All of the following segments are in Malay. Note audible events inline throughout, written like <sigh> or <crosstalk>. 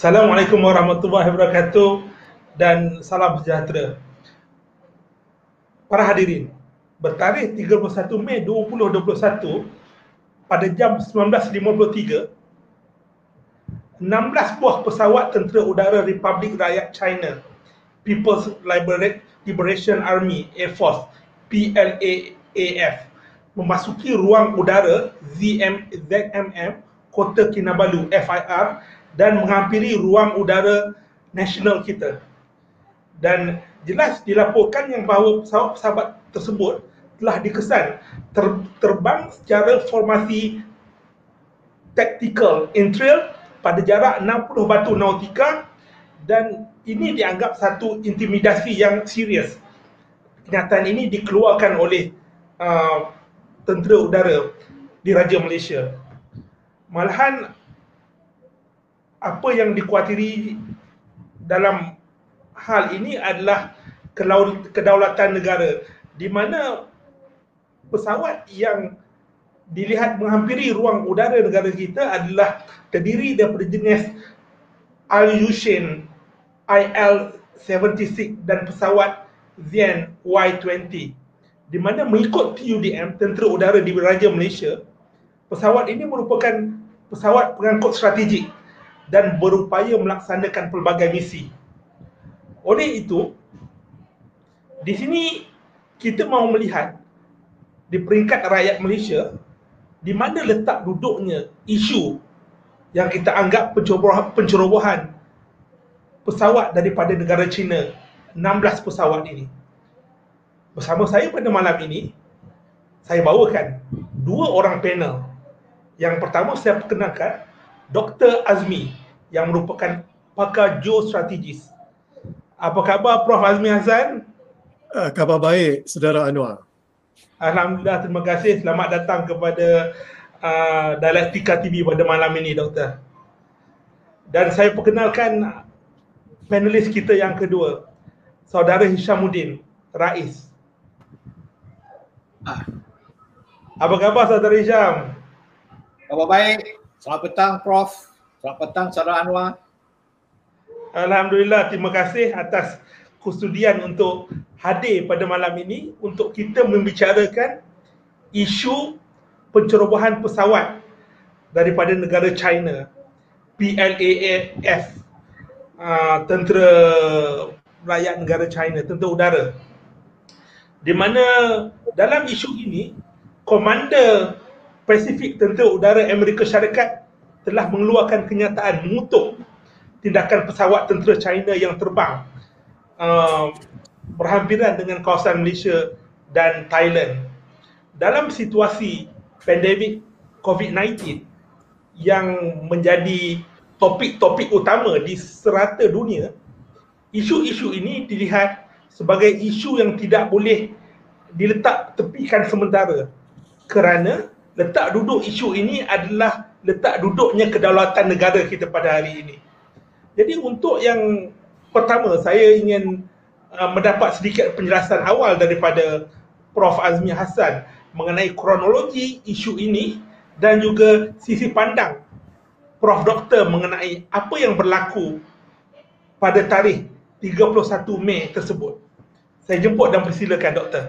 Assalamualaikum warahmatullahi wabarakatuh dan salam sejahtera. Para hadirin, bertarikh 31 Mei 2021 pada jam 19.53 16 buah pesawat tentera udara Republik Rakyat China People's Liberation Army Air Force PLAAF memasuki ruang udara ZM, ZMM Kota Kinabalu FIR dan menghampiri ruang udara nasional kita. Dan jelas dilaporkan yang bahawa pesawat-pesawat tersebut telah dikesan ter, terbang secara formasi tactical in trail pada jarak 60 batu nautika dan ini dianggap satu intimidasi yang serius. Kenyataan ini dikeluarkan oleh uh, tentera udara di Raja Malaysia. Malahan apa yang dikuatiri dalam hal ini adalah kedaulatan negara di mana pesawat yang dilihat menghampiri ruang udara negara kita adalah terdiri daripada jenis Ilyushin IL-76 dan pesawat Zen Y-20 di mana mengikut TUDM, Tentera Udara di Raja Malaysia, pesawat ini merupakan pesawat pengangkut strategik dan berupaya melaksanakan pelbagai misi. Oleh itu, di sini kita mahu melihat di peringkat rakyat Malaysia di mana letak duduknya isu yang kita anggap pencerobohan, pencerobohan pesawat daripada negara China 16 pesawat ini. Bersama saya pada malam ini, saya bawakan dua orang panel. Yang pertama saya perkenalkan Dr. Azmi yang merupakan pakar geostrategis. Apa khabar Prof Azmi Hassan? Uh, khabar baik, Saudara Anwar. Alhamdulillah, terima kasih. Selamat datang kepada uh, Dialektika TV pada malam ini, Doktor. Dan saya perkenalkan panelis kita yang kedua, Saudara Hishamuddin, Rais. Ah. Apa khabar Saudara Hisham? Khabar baik. Selamat petang Prof. Selamat petang Saudara Anwar. Alhamdulillah, terima kasih atas kesudian untuk hadir pada malam ini untuk kita membicarakan isu pencerobohan pesawat daripada negara China PLAAF uh, tentera rakyat negara China, tentera udara di mana dalam isu ini Komander Pasifik Tentera Udara Amerika Syarikat telah mengeluarkan kenyataan mengutuk tindakan pesawat tentera China yang terbang uh, berhampiran dengan kawasan Malaysia dan Thailand. Dalam situasi pandemik COVID-19 yang menjadi topik-topik utama di serata dunia, isu-isu ini dilihat sebagai isu yang tidak boleh diletak tepikan sementara kerana letak duduk isu ini adalah letak duduknya kedaulatan negara kita pada hari ini. Jadi untuk yang pertama saya ingin uh, mendapat sedikit penjelasan awal daripada Prof Azmi Hassan mengenai kronologi isu ini dan juga sisi pandang Prof Doktor mengenai apa yang berlaku pada tarikh 31 Mei tersebut. Saya jemput dan persilakan Doktor.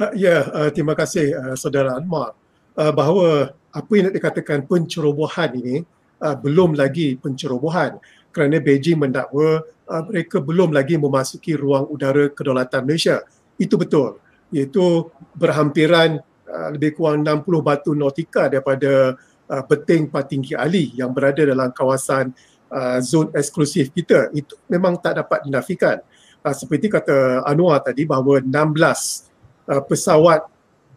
Uh, ya, uh, terima kasih uh, Saudara Anwar. Uh, bahawa apa yang nak dikatakan pencerobohan ini uh, belum lagi pencerobohan kerana Beijing mendakwa uh, mereka belum lagi memasuki ruang udara kedaulatan Malaysia. Itu betul. Iaitu berhampiran uh, lebih kurang 60 batu nautika daripada uh, beting Patinggi Ali yang berada dalam kawasan uh, zon eksklusif kita. Itu memang tak dapat dinafikan. Uh, seperti kata Anwar tadi bahawa 16 uh, pesawat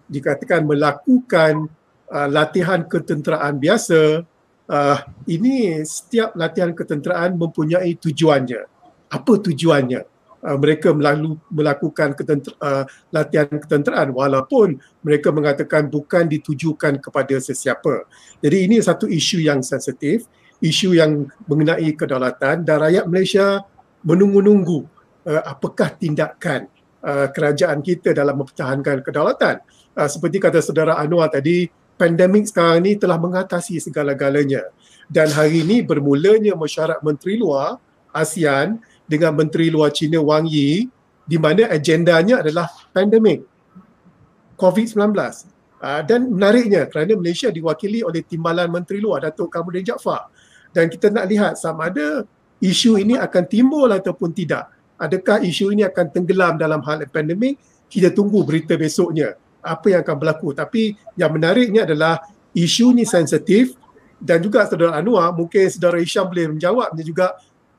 dikatakan melakukan uh, latihan ketenteraan biasa uh, ini setiap latihan ketenteraan mempunyai tujuannya. Apa tujuannya? Uh, mereka melalu, melakukan ketenter, uh, latihan ketenteraan walaupun mereka mengatakan bukan ditujukan kepada sesiapa. Jadi ini satu isu yang sensitif, isu yang mengenai kedaulatan dan rakyat Malaysia menunggu-nunggu uh, apakah tindakan uh, kerajaan kita dalam mempertahankan kedaulatan. Uh, seperti kata saudara Anwar tadi, pandemik sekarang ni telah mengatasi segala-galanya. Dan hari ini bermulanya mesyuarat menteri luar ASEAN dengan menteri luar China Wang Yi di mana agendanya adalah pandemik COVID-19 uh, dan menariknya kerana Malaysia diwakili oleh timbalan menteri luar Datuk Kamudin Jaafar dan kita nak lihat sama ada isu ini akan timbul ataupun tidak. Adakah isu ini akan tenggelam dalam hal pandemik? Kita tunggu berita besoknya apa yang akan berlaku tapi yang menariknya adalah isu ini sensitif dan juga saudara Anwar mungkin saudara Isham boleh menjawabnya juga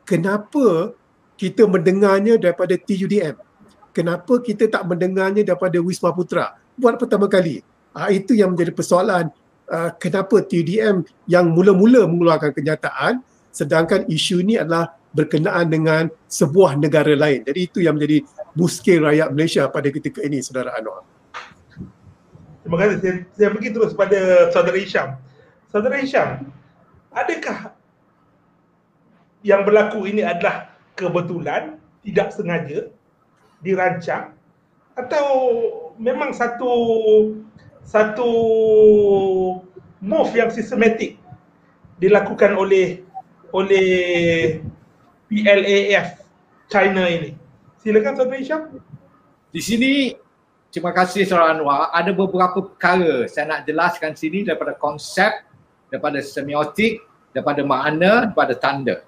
kenapa kita mendengarnya daripada TUDM kenapa kita tak mendengarnya daripada Wisma Putra buat pertama kali uh, itu yang menjadi persoalan uh, kenapa TUDM yang mula-mula mengeluarkan kenyataan sedangkan isu ini adalah berkenaan dengan sebuah negara lain. Jadi itu yang menjadi muskil rakyat Malaysia pada ketika ini, Saudara Anwar. Terima kasih. Saya, saya pergi terus pada Saudara Isham. Saudara Isham, adakah yang berlaku ini adalah kebetulan, tidak sengaja, dirancang atau memang satu satu move yang sistematik dilakukan oleh oleh PLAF China ini. Silakan Saudara Isham. Di sini terima kasih Saudara Anwar. Ada beberapa perkara saya nak jelaskan sini daripada konsep, daripada semiotik, daripada makna, daripada tanda.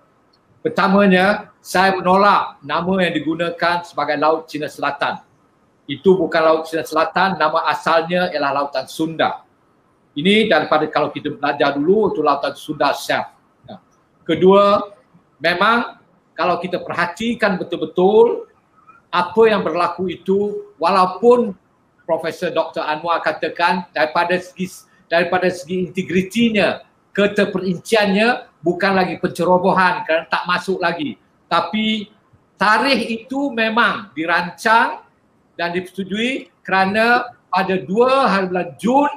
Pertamanya, saya menolak nama yang digunakan sebagai Laut Cina Selatan. Itu bukan Laut Cina Selatan, nama asalnya ialah Lautan Sunda. Ini daripada kalau kita belajar dulu, itu Lautan Sunda Self. Kedua, memang kalau kita perhatikan betul-betul apa yang berlaku itu walaupun Profesor Dr. Anwar katakan daripada segi daripada segi integritinya keterperinciannya bukan lagi pencerobohan kerana tak masuk lagi tapi tarikh itu memang dirancang dan disetujui kerana pada 2 hari bulan Jun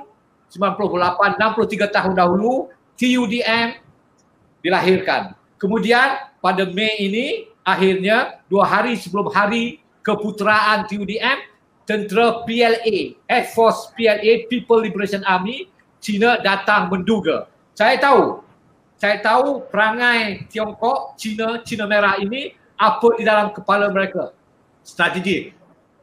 98 63 tahun dahulu TUDM dilahirkan kemudian pada Mei ini akhirnya dua hari sebelum hari keputeraan TUDM tentera PLA Air Force PLA People Liberation Army China datang menduga. Saya tahu saya tahu perangai Tiongkok China China merah ini apa di dalam kepala mereka. Strategi.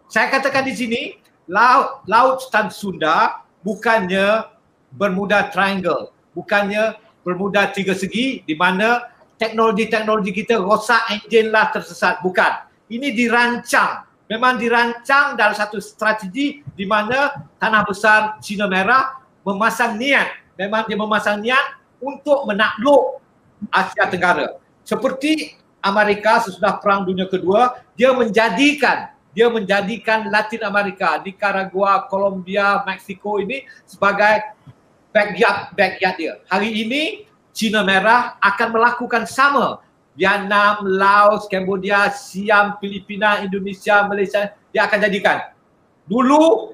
Saya katakan di sini laut laut Stan Sunda bukannya Bermuda Triangle bukannya Bermuda tiga segi di mana teknologi-teknologi kita rosak enjin lah tersesat. Bukan. Ini dirancang. Memang dirancang dalam satu strategi di mana tanah besar Cina Merah memasang niat. Memang dia memasang niat untuk menakluk Asia Tenggara. Seperti Amerika sesudah Perang Dunia Kedua, dia menjadikan dia menjadikan Latin Amerika, Nicaragua, Colombia, Mexico ini sebagai backyard backyard dia. Hari ini Cina Merah akan melakukan sama. Vietnam, Laos, Cambodia, Siam, Filipina, Indonesia, Malaysia, dia akan jadikan. Dulu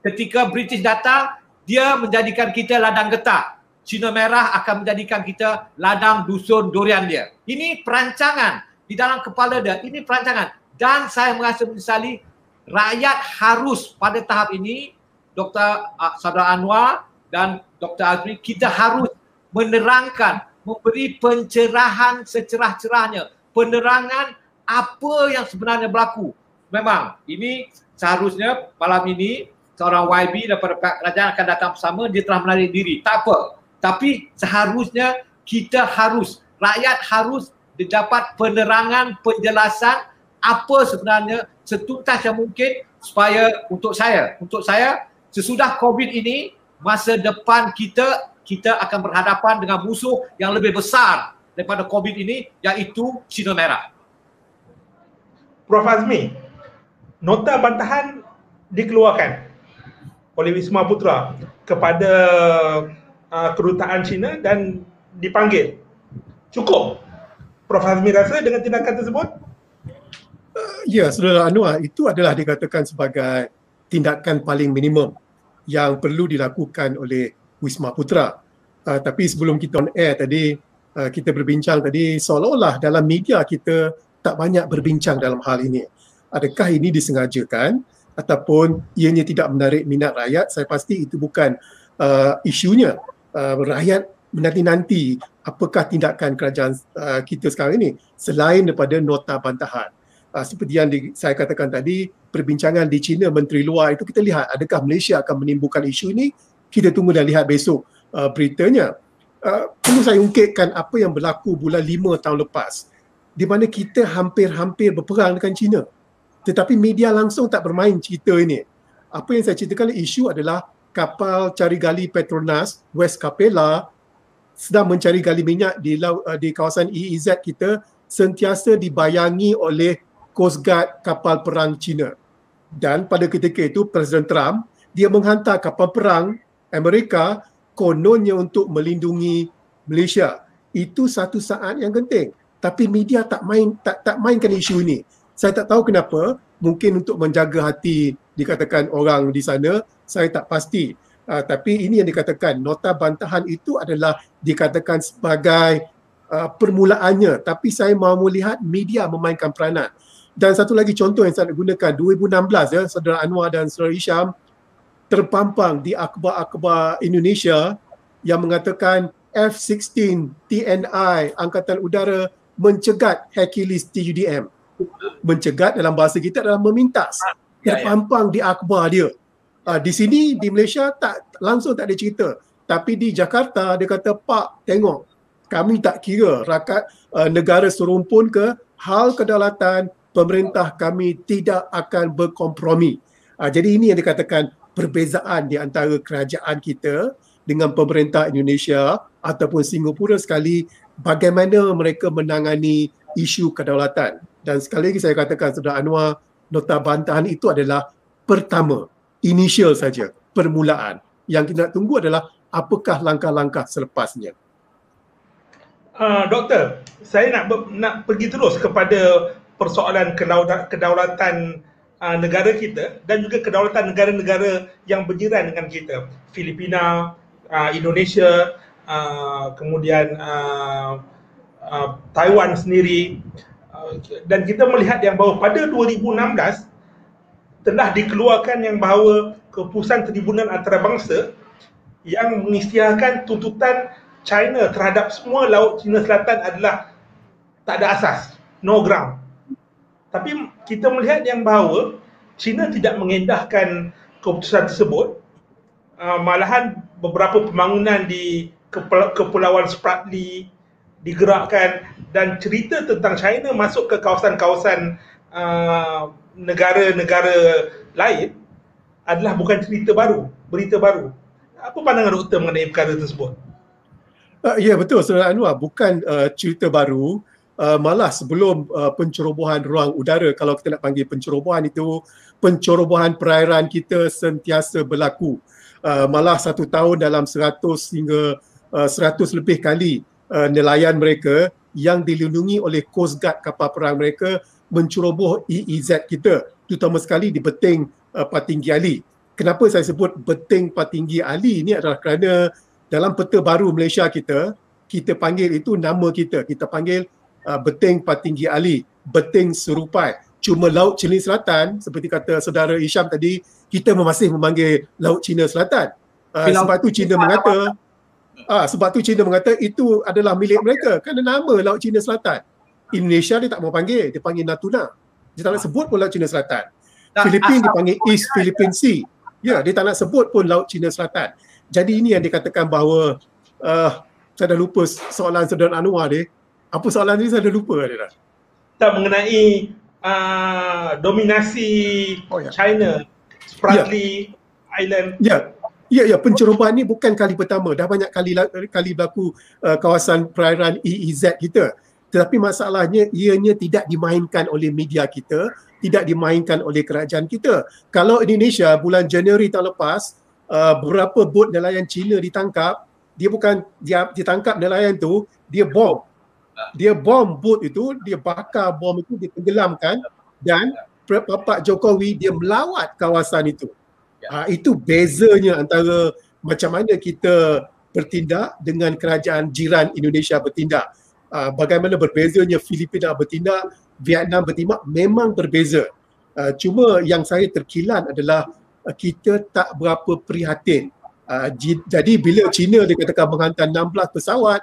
ketika British datang, dia menjadikan kita ladang getah. Cina Merah akan menjadikan kita ladang dusun durian dia. Ini perancangan di dalam kepala dia. Ini perancangan. Dan saya merasa menyesali rakyat harus pada tahap ini Dr. Uh, Saudara Anwar dan Dr. Azmi kita harus menerangkan, memberi pencerahan secerah-cerahnya, penerangan apa yang sebenarnya berlaku. Memang ini seharusnya malam ini seorang YB daripada pihak kerajaan akan datang bersama, dia telah menarik diri. Tak apa. Tapi seharusnya kita harus, rakyat harus didapat penerangan, penjelasan apa sebenarnya setuntas yang mungkin supaya untuk saya, untuk saya sesudah COVID ini masa depan kita kita akan berhadapan dengan musuh yang lebih besar daripada COVID ini iaitu Cina Merah. Prof Azmi, nota bantahan dikeluarkan oleh Wisma Putra kepada uh, kedutaan Cina dan dipanggil. Cukup. Prof Azmi rasa dengan tindakan tersebut? Uh, ya, Saudara Anwar, itu adalah dikatakan sebagai tindakan paling minimum yang perlu dilakukan oleh Wisma Putra. Uh, tapi sebelum kita on air tadi, uh, kita berbincang tadi seolah-olah dalam media kita tak banyak berbincang dalam hal ini. Adakah ini disengajakan ataupun ianya tidak menarik minat rakyat? Saya pasti itu bukan uh, isunya uh, rakyat menanti-nanti apakah tindakan kerajaan uh, kita sekarang ini selain daripada nota bantahan. Uh, seperti yang di, saya katakan tadi, perbincangan di China Menteri Luar itu kita lihat adakah Malaysia akan menimbulkan isu ini? Kita tunggu dan lihat besok uh, beritanya. Uh, perlu saya ungkitkan apa yang berlaku bulan 5 tahun lepas di mana kita hampir-hampir berperang dengan China. Tetapi media langsung tak bermain cerita ini. Apa yang saya ceritakan isu adalah kapal cari gali Petronas West Capella sedang mencari gali minyak di laut uh, di kawasan EEZ kita sentiasa dibayangi oleh Coast Guard kapal perang China. Dan pada ketika itu Presiden Trump dia menghantar kapal perang Amerika kononnya untuk melindungi Malaysia. Itu satu saat yang penting. Tapi media tak main tak tak mainkan isu ini. Saya tak tahu kenapa, mungkin untuk menjaga hati dikatakan orang di sana, saya tak pasti. Uh, tapi ini yang dikatakan nota bantahan itu adalah dikatakan sebagai uh, permulaannya tapi saya mahu melihat media memainkan peranan dan satu lagi contoh yang saya gunakan 2016 ya saudara Anwar dan saudara Isham terpampang di akhbar-akhbar Indonesia yang mengatakan F-16 TNI Angkatan Udara mencegat Hercules TUDM mencegat dalam bahasa kita adalah memintas ya, ya. terpampang di akhbar dia Uh, di sini di Malaysia tak langsung tak ada cerita. Tapi di Jakarta dia kata pak tengok kami tak kira rakyat uh, negara serumpun ke hal kedaulatan pemerintah kami tidak akan berkompromi. Uh, jadi ini yang dikatakan perbezaan di antara kerajaan kita dengan pemerintah Indonesia ataupun Singapura sekali bagaimana mereka menangani isu kedaulatan. Dan sekali lagi saya katakan Saudara Anwar, nota bantahan itu adalah pertama initial saja, permulaan. Yang kita nak tunggu adalah apakah langkah-langkah selepasnya. Uh, doktor, saya nak nak pergi terus kepada persoalan kedaulatan uh, negara kita dan juga kedaulatan negara-negara yang berjiran dengan kita. Filipina, uh, Indonesia, uh, kemudian uh, uh, Taiwan sendiri. Uh, dan kita melihat yang bahawa pada 2016 telah dikeluarkan yang bahawa keputusan tribunan antarabangsa yang mengisytiharkan tuntutan China terhadap semua laut China Selatan adalah tak ada asas, no ground. Tapi kita melihat yang bahawa China tidak mengendahkan keputusan tersebut. Uh, malahan beberapa pembangunan di Kepulauan Spratly digerakkan dan cerita tentang China masuk ke kawasan-kawasan uh, negara-negara lain adalah bukan cerita baru, berita baru. Apa pandangan doktor mengenai perkara tersebut? Uh, ya betul Saudara Anwar, bukan uh, cerita baru. Uh, malah sebelum uh, pencerobohan ruang udara, kalau kita nak panggil pencerobohan itu, pencerobohan perairan kita sentiasa berlaku. Uh, malah satu tahun dalam 100 hingga uh, 100 lebih kali uh, nelayan mereka yang dilindungi oleh Coast Guard kapal perang mereka menceroboh EEZ kita terutama sekali di beting uh, Patinggi Ali. Kenapa saya sebut beting Patinggi Ali ini adalah kerana dalam peta baru Malaysia kita kita panggil itu nama kita. Kita panggil uh, beting Patinggi Ali, beting serupai. Cuma Laut Cina Selatan seperti kata saudara Isham tadi, kita masih memanggil Laut Cina Selatan. Uh, sebab tu Cina mengata Ah, sebab tu Cina mengata itu adalah milik mereka kerana nama Laut Cina Selatan. Indonesia dia tak mau panggil, dia panggil Natuna. Dia tak nak sebut pun Laut Cina Selatan. Filipin dia panggil East Philippine Sea. Ya, dia tak nak sebut pun Laut Cina Selatan. Jadi ini yang dikatakan bahawa uh, saya dah lupa soalan saudara Anwar dia. Apa soalan ni saya dah lupa dia dah. Tak mengenai uh, dominasi oh, ya. China, Spratly ya. Island. Ya, Ya, ya, pencerobohan ni bukan kali pertama. Dah banyak kali kali berlaku uh, kawasan perairan EEZ kita tetapi masalahnya ianya tidak dimainkan oleh media kita, tidak dimainkan oleh kerajaan kita. Kalau Indonesia bulan Januari tahun lepas, uh, beberapa bot nelayan Cina ditangkap, dia bukan dia ditangkap nelayan tu, dia bom. Dia bom bot itu, dia bakar bom itu, dia tenggelamkan dan Bapak Jokowi dia melawat kawasan itu. Uh, itu bezanya antara macam mana kita bertindak dengan kerajaan jiran Indonesia bertindak. Uh, bagaimana berbezanya Filipina bertindak, Vietnam bertindak memang berbeza. Uh, cuma yang saya terkilan adalah kita tak berapa prihatin Uh, jadi bila China dikatakan menghantar 16 pesawat,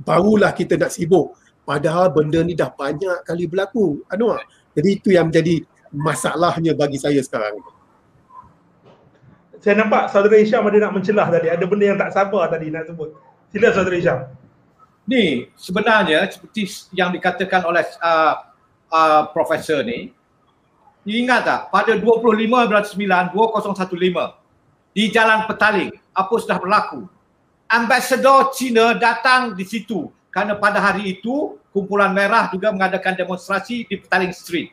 barulah kita nak sibuk. Padahal benda ni dah banyak kali berlaku. Anwar. Jadi itu yang menjadi masalahnya bagi saya sekarang. Saya nampak saudara Isyam ada nak mencelah tadi. Ada benda yang tak sabar tadi nak sebut. Sila saudara Isyam. Ni sebenarnya seperti yang dikatakan oleh uh, uh, profesor ni, ingat tak pada 25 bulan 9 2015 di Jalan Petaling apa sudah berlaku? Ambassador China datang di situ kerana pada hari itu kumpulan merah juga mengadakan demonstrasi di Petaling Street.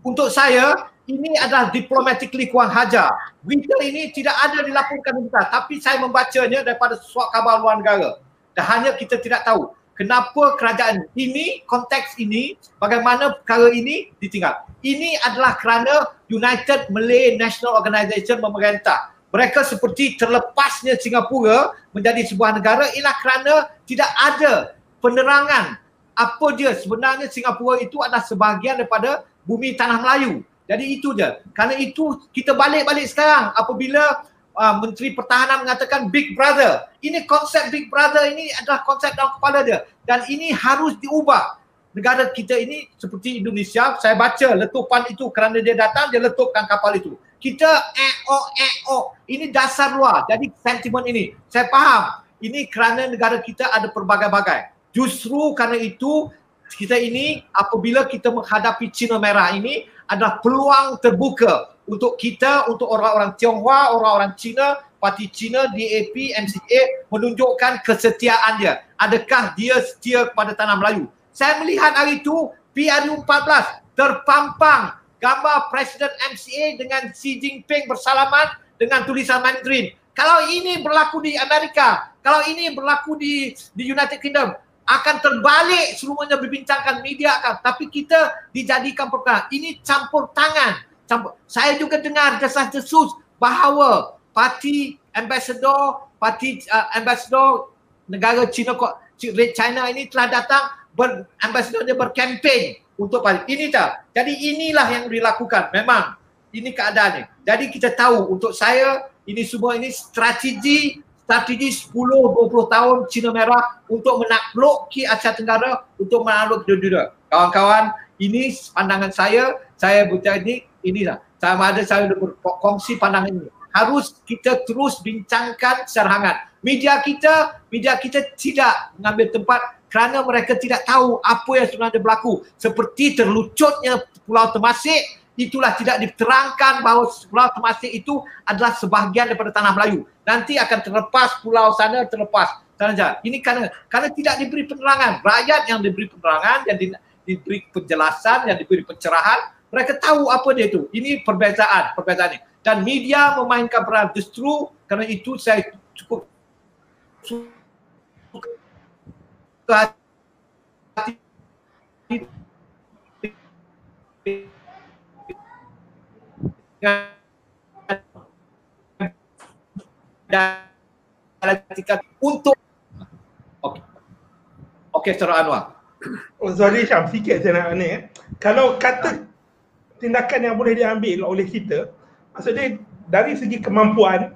Untuk saya, ini adalah diplomatically kurang hajar. Berita ini tidak ada dilaporkan kita, tapi saya membacanya daripada suat khabar luar negara. Dan hanya kita tidak tahu kenapa kerajaan ini, konteks ini, bagaimana perkara ini ditinggal. Ini adalah kerana United Malay National Organisation memerintah. Mereka seperti terlepasnya Singapura menjadi sebuah negara ialah kerana tidak ada penerangan apa dia sebenarnya Singapura itu adalah sebahagian daripada bumi tanah Melayu. Jadi itu je. Kerana itu kita balik-balik sekarang apabila uh, Menteri Pertahanan mengatakan Big Brother. Ini konsep Big Brother ini adalah konsep dalam kepala dia. Dan ini harus diubah. Negara kita ini seperti Indonesia, saya baca letupan itu kerana dia datang, dia letupkan kapal itu. Kita eh oh. Ini dasar luar. Jadi sentimen ini. Saya faham. Ini kerana negara kita ada pelbagai-bagai. Justru kerana itu kita ini apabila kita menghadapi Cina merah ini adalah peluang terbuka untuk kita, untuk orang-orang Tionghoa, orang-orang Cina, parti Cina, DAP, MCA menunjukkan kesetiaan dia. Adakah dia setia kepada tanah Melayu? Saya melihat hari itu PRU14 terpampang gambar Presiden MCA dengan Xi Jinping bersalaman dengan tulisan Mandarin. Kalau ini berlaku di Amerika, kalau ini berlaku di di United Kingdom, akan terbalik semuanya berbincangkan media akan tapi kita dijadikan perkara ini campur tangan campur. saya juga dengar desas-desus bahawa parti ambassador parti uh, ambassador negara China China ini telah datang ber, ambassador dia berkempen untuk parti ini tak jadi inilah yang dilakukan memang ini keadaannya jadi kita tahu untuk saya ini semua ini strategi strategi 10-20 tahun Cina Merah untuk menakluki Asia Tenggara untuk menakluk dunia. Kawan-kawan, ini pandangan saya, saya berjanji inilah. Sama ada saya berkongsi pandangan ini. Harus kita terus bincangkan secara hangat. Media kita, media kita tidak mengambil tempat kerana mereka tidak tahu apa yang sebenarnya berlaku. Seperti terlucutnya Pulau Temasek itulah tidak diterangkan bahawa pulau Temasek itu adalah sebahagian daripada tanah Melayu. Nanti akan terlepas pulau sana terlepas tanah Jawa. Ini kerana kerana tidak diberi penerangan. Rakyat yang diberi penerangan, yang di, diberi penjelasan, yang diberi pencerahan, mereka tahu apa dia itu. Ini perbezaan, perbezaan ini. Dan media memainkan peran justru kerana itu saya cukup hati untuk okey okey secara Anwar Oh, sorry Syam, sikit saya nak ni eh. Kalau kata tindakan yang boleh diambil oleh kita, maksudnya dari segi kemampuan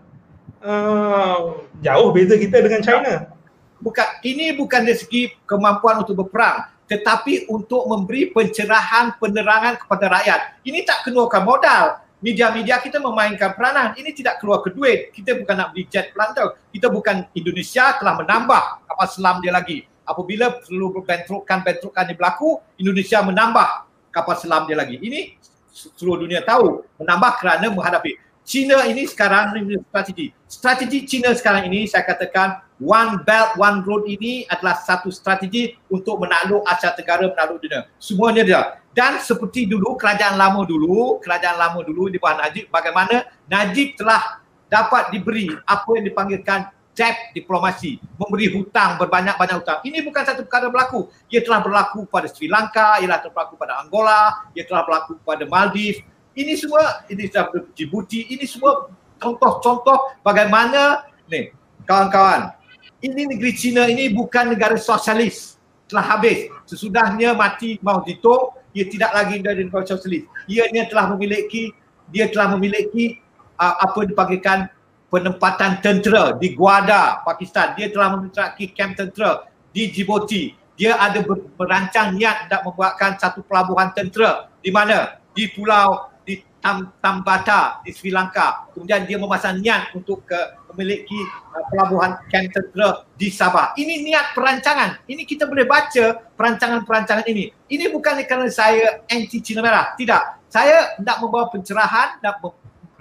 uh, jauh beza kita dengan China. Bukan ini bukan dari segi kemampuan untuk berperang, tetapi untuk memberi pencerahan penerangan kepada rakyat. Ini tak kenakan modal media-media kita memainkan peranan. Ini tidak keluar ke duit. Kita bukan nak beli jet pelantau. Kita bukan Indonesia telah menambah kapal selam dia lagi. Apabila perlu bentrokan-bentrokan yang berlaku, Indonesia menambah kapal selam dia lagi. Ini seluruh dunia tahu. Menambah kerana menghadapi. China ini sekarang ini strategi. Strategi China sekarang ini saya katakan One Belt One Road ini adalah satu strategi untuk menakluk Asia Tenggara, menakluk dunia. Semuanya dia. Dan seperti dulu, kerajaan lama dulu, kerajaan lama dulu di bawah Najib, bagaimana Najib telah dapat diberi apa yang dipanggilkan debt diplomasi, memberi hutang berbanyak-banyak hutang. Ini bukan satu perkara berlaku. Ia telah berlaku pada Sri Lanka, ia telah berlaku pada Angola, ia telah berlaku pada Maldives. Ini semua, ini Djibouti, ini semua contoh-contoh bagaimana, ni, kawan-kawan, ini negeri China ini bukan negara sosialis. Telah habis. Sesudahnya mati Mao Zedong, ia tidak lagi dari negara sosialis. Ia ini telah memiliki dia telah memiliki uh, apa dipanggilkan penempatan tentera di Guada, Pakistan. Dia telah membentaki kamp tentera di Djibouti. Dia ada merancang niat nak membuatkan satu pelabuhan tentera di mana? Di pulau Tam, Tambata di Sri Lanka. Kemudian dia memasang niat untuk ke, memiliki uh, pelabuhan tentera di Sabah. Ini niat perancangan. Ini kita boleh baca perancangan-perancangan ini. Ini bukan kerana saya anti Cina Merah. Tidak. Saya nak membawa pencerahan, nak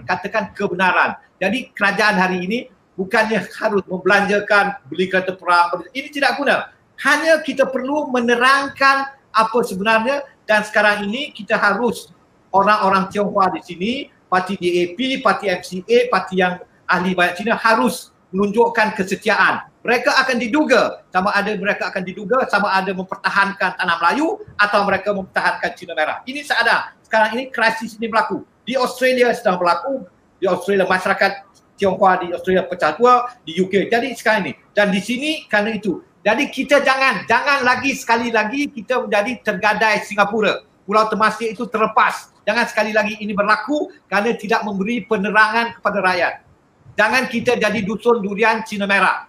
katakan kebenaran. Jadi kerajaan hari ini bukannya harus membelanjakan beli kereta perang. Ini tidak guna. Hanya kita perlu menerangkan apa sebenarnya dan sekarang ini kita harus orang-orang Tionghoa di sini, parti DAP, parti MCA, parti yang ahli banyak Cina harus menunjukkan kesetiaan. Mereka akan diduga sama ada mereka akan diduga sama ada mempertahankan tanah Melayu atau mereka mempertahankan Cina Merah. Ini seada. Sekarang ini krisis ini berlaku. Di Australia sedang berlaku, di Australia masyarakat Tionghoa di Australia pecah dua, di UK. Jadi sekarang ini dan di sini kerana itu. Jadi kita jangan jangan lagi sekali lagi kita menjadi tergadai Singapura. Pulau Temasek itu terlepas. Jangan sekali lagi ini berlaku kerana tidak memberi penerangan kepada rakyat. Jangan kita jadi dusun durian Cina Merah.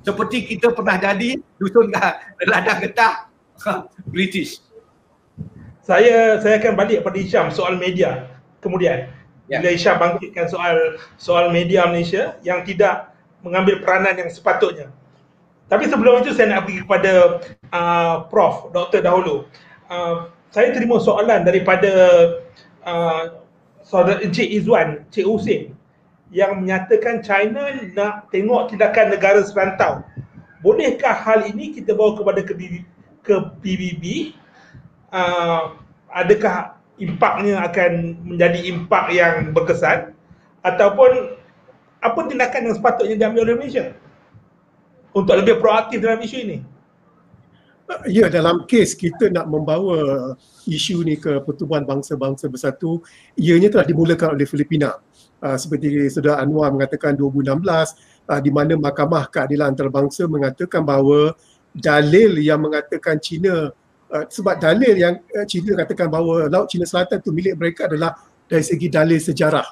Seperti kita pernah jadi dusun <laughs> ladang getah <laughs> British. Saya saya akan balik pada Isyam soal media kemudian yeah. bila Isha bangkitkan soal soal media Malaysia yang tidak mengambil peranan yang sepatutnya. Tapi sebelum itu saya nak pergi kepada uh, Prof. Dr. dahulu. Uh, saya terima soalan daripada uh, saudara Encik Izwan, Cik Husin yang menyatakan China nak tengok tindakan negara serantau. Bolehkah hal ini kita bawa kepada ke, ke PBB? Uh, adakah impaknya akan menjadi impak yang berkesan ataupun apa tindakan yang sepatutnya diambil oleh Malaysia untuk lebih proaktif dalam isu ini? Ya, dalam kes kita nak membawa isu ni ke Pertubuhan Bangsa-Bangsa Bersatu, ianya telah dimulakan oleh Filipina. Uh, seperti Saudara Anwar mengatakan 2016, uh, di mana Mahkamah Keadilan Antarabangsa mengatakan bahawa dalil yang mengatakan China Uh, sebab dalil yang uh, China katakan bahawa Laut China Selatan itu milik mereka adalah dari segi dalil sejarah.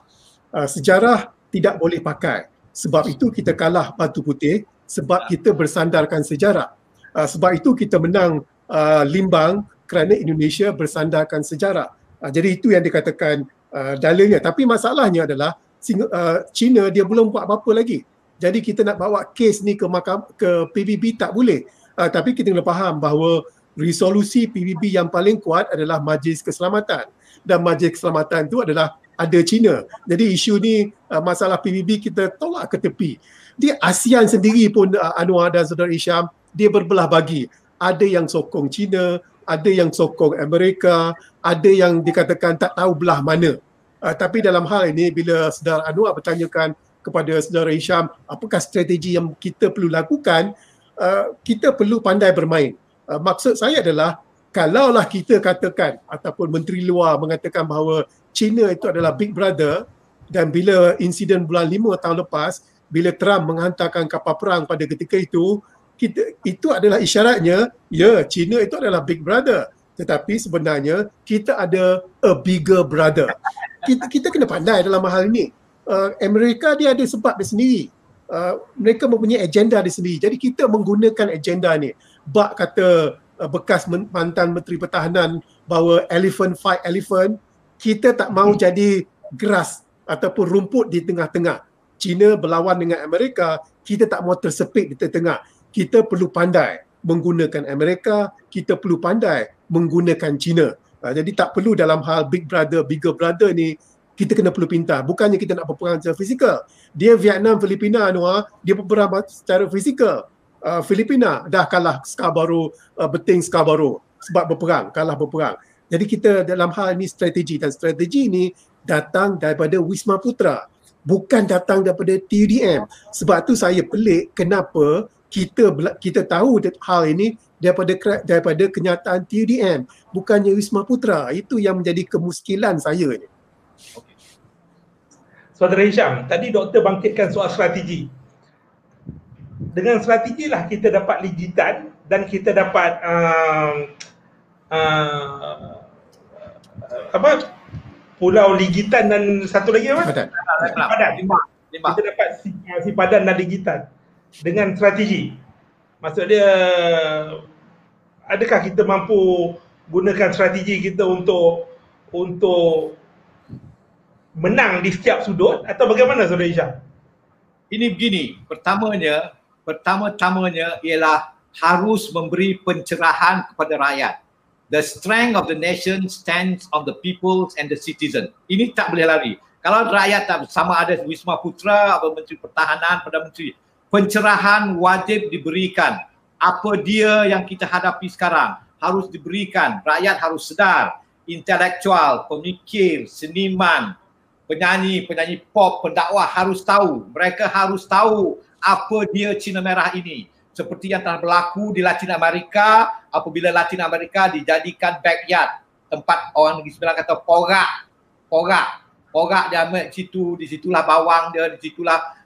Sejarah tidak boleh pakai. Sebab itu kita kalah batu putih sebab kita bersandarkan sejarah. Uh, sebab itu kita menang uh, limbang kerana Indonesia bersandarkan sejarah. Uh, jadi itu yang dikatakan uh, dalilnya. Tapi masalahnya adalah uh, China dia belum buat apa-apa lagi. Jadi kita nak bawa kes ni ke makam ke PBB tak boleh. Uh, tapi kita kena faham bahawa resolusi PBB yang paling kuat adalah Majlis Keselamatan dan Majlis Keselamatan itu adalah ada China. Jadi isu ni uh, masalah PBB kita tolak ke tepi. Di ASEAN sendiri pun uh, Anwar dan Saudara Isham dia berbelah bagi. Ada yang sokong China, ada yang sokong Amerika, ada yang dikatakan tak tahu belah mana. Uh, tapi dalam hal ini bila Saudara Anwar bertanyakan kepada Saudara Isham apakah strategi yang kita perlu lakukan, uh, kita perlu pandai bermain uh, maksud saya adalah kalaulah kita katakan ataupun menteri luar mengatakan bahawa China itu adalah big brother dan bila insiden bulan 5 tahun lepas bila Trump menghantarkan kapal perang pada ketika itu kita itu adalah isyaratnya ya China itu adalah big brother. Tetapi sebenarnya kita ada a bigger brother. Kita kita kena pandai dalam hal ini. Uh, Amerika dia ada sebab dia sendiri. Uh, mereka mempunyai agenda dia sendiri. Jadi kita menggunakan agenda ni. Bak kata uh, bekas mantan menteri pertahanan bahawa elephant fight elephant kita tak mahu hmm. jadi grass ataupun rumput di tengah-tengah. China berlawan dengan Amerika kita tak mahu tersepit di tengah-tengah kita perlu pandai menggunakan Amerika kita perlu pandai menggunakan China. Uh, jadi tak perlu dalam hal big brother bigger brother ni kita kena perlu pintar. Bukannya kita nak berperang secara fizikal. Dia Vietnam Filipina Anwar dia berperang secara fizikal. Uh, Filipina dah kalah Scarborough uh, beting Scarborough sebab berperang kalah berperang. Jadi kita dalam hal ini strategi dan strategi ini datang daripada Wisma Putra bukan datang daripada TUDM sebab tu saya pelik kenapa kita kita tahu hal ini daripada daripada kenyataan TUDM bukannya Wisma Putra itu yang menjadi kemuskilan saya ni Saudara Hisham, tadi doktor bangkitkan soal strategi dengan strategi lah kita dapat ligitan dan kita dapat uh, uh, apa pulau ligitan dan satu lagi apa? Padan. Padan. Limbah. kita dapat si, si padan dan digital dengan strategi. Maksud dia adakah kita mampu gunakan strategi kita untuk untuk menang di setiap sudut atau bagaimana Saudara Isyam? Ini begini, pertamanya, pertama-tamanya ialah harus memberi pencerahan kepada rakyat. The strength of the nation stands on the people and the citizen. Ini tak boleh lari. Kalau rakyat tak sama ada Wisma Putra atau Menteri Pertahanan, Perdana Menteri, pencerahan wajib diberikan. Apa dia yang kita hadapi sekarang harus diberikan. Rakyat harus sedar. Intelektual, pemikir, seniman, penyanyi, penyanyi pop, pendakwah harus tahu. Mereka harus tahu apa dia Cina Merah ini seperti yang telah berlaku di Latin Amerika apabila Latin Amerika dijadikan backyard tempat orang Negeri Sembilan kata porak porak porak dia ambil situ di situlah bawang dia di situlah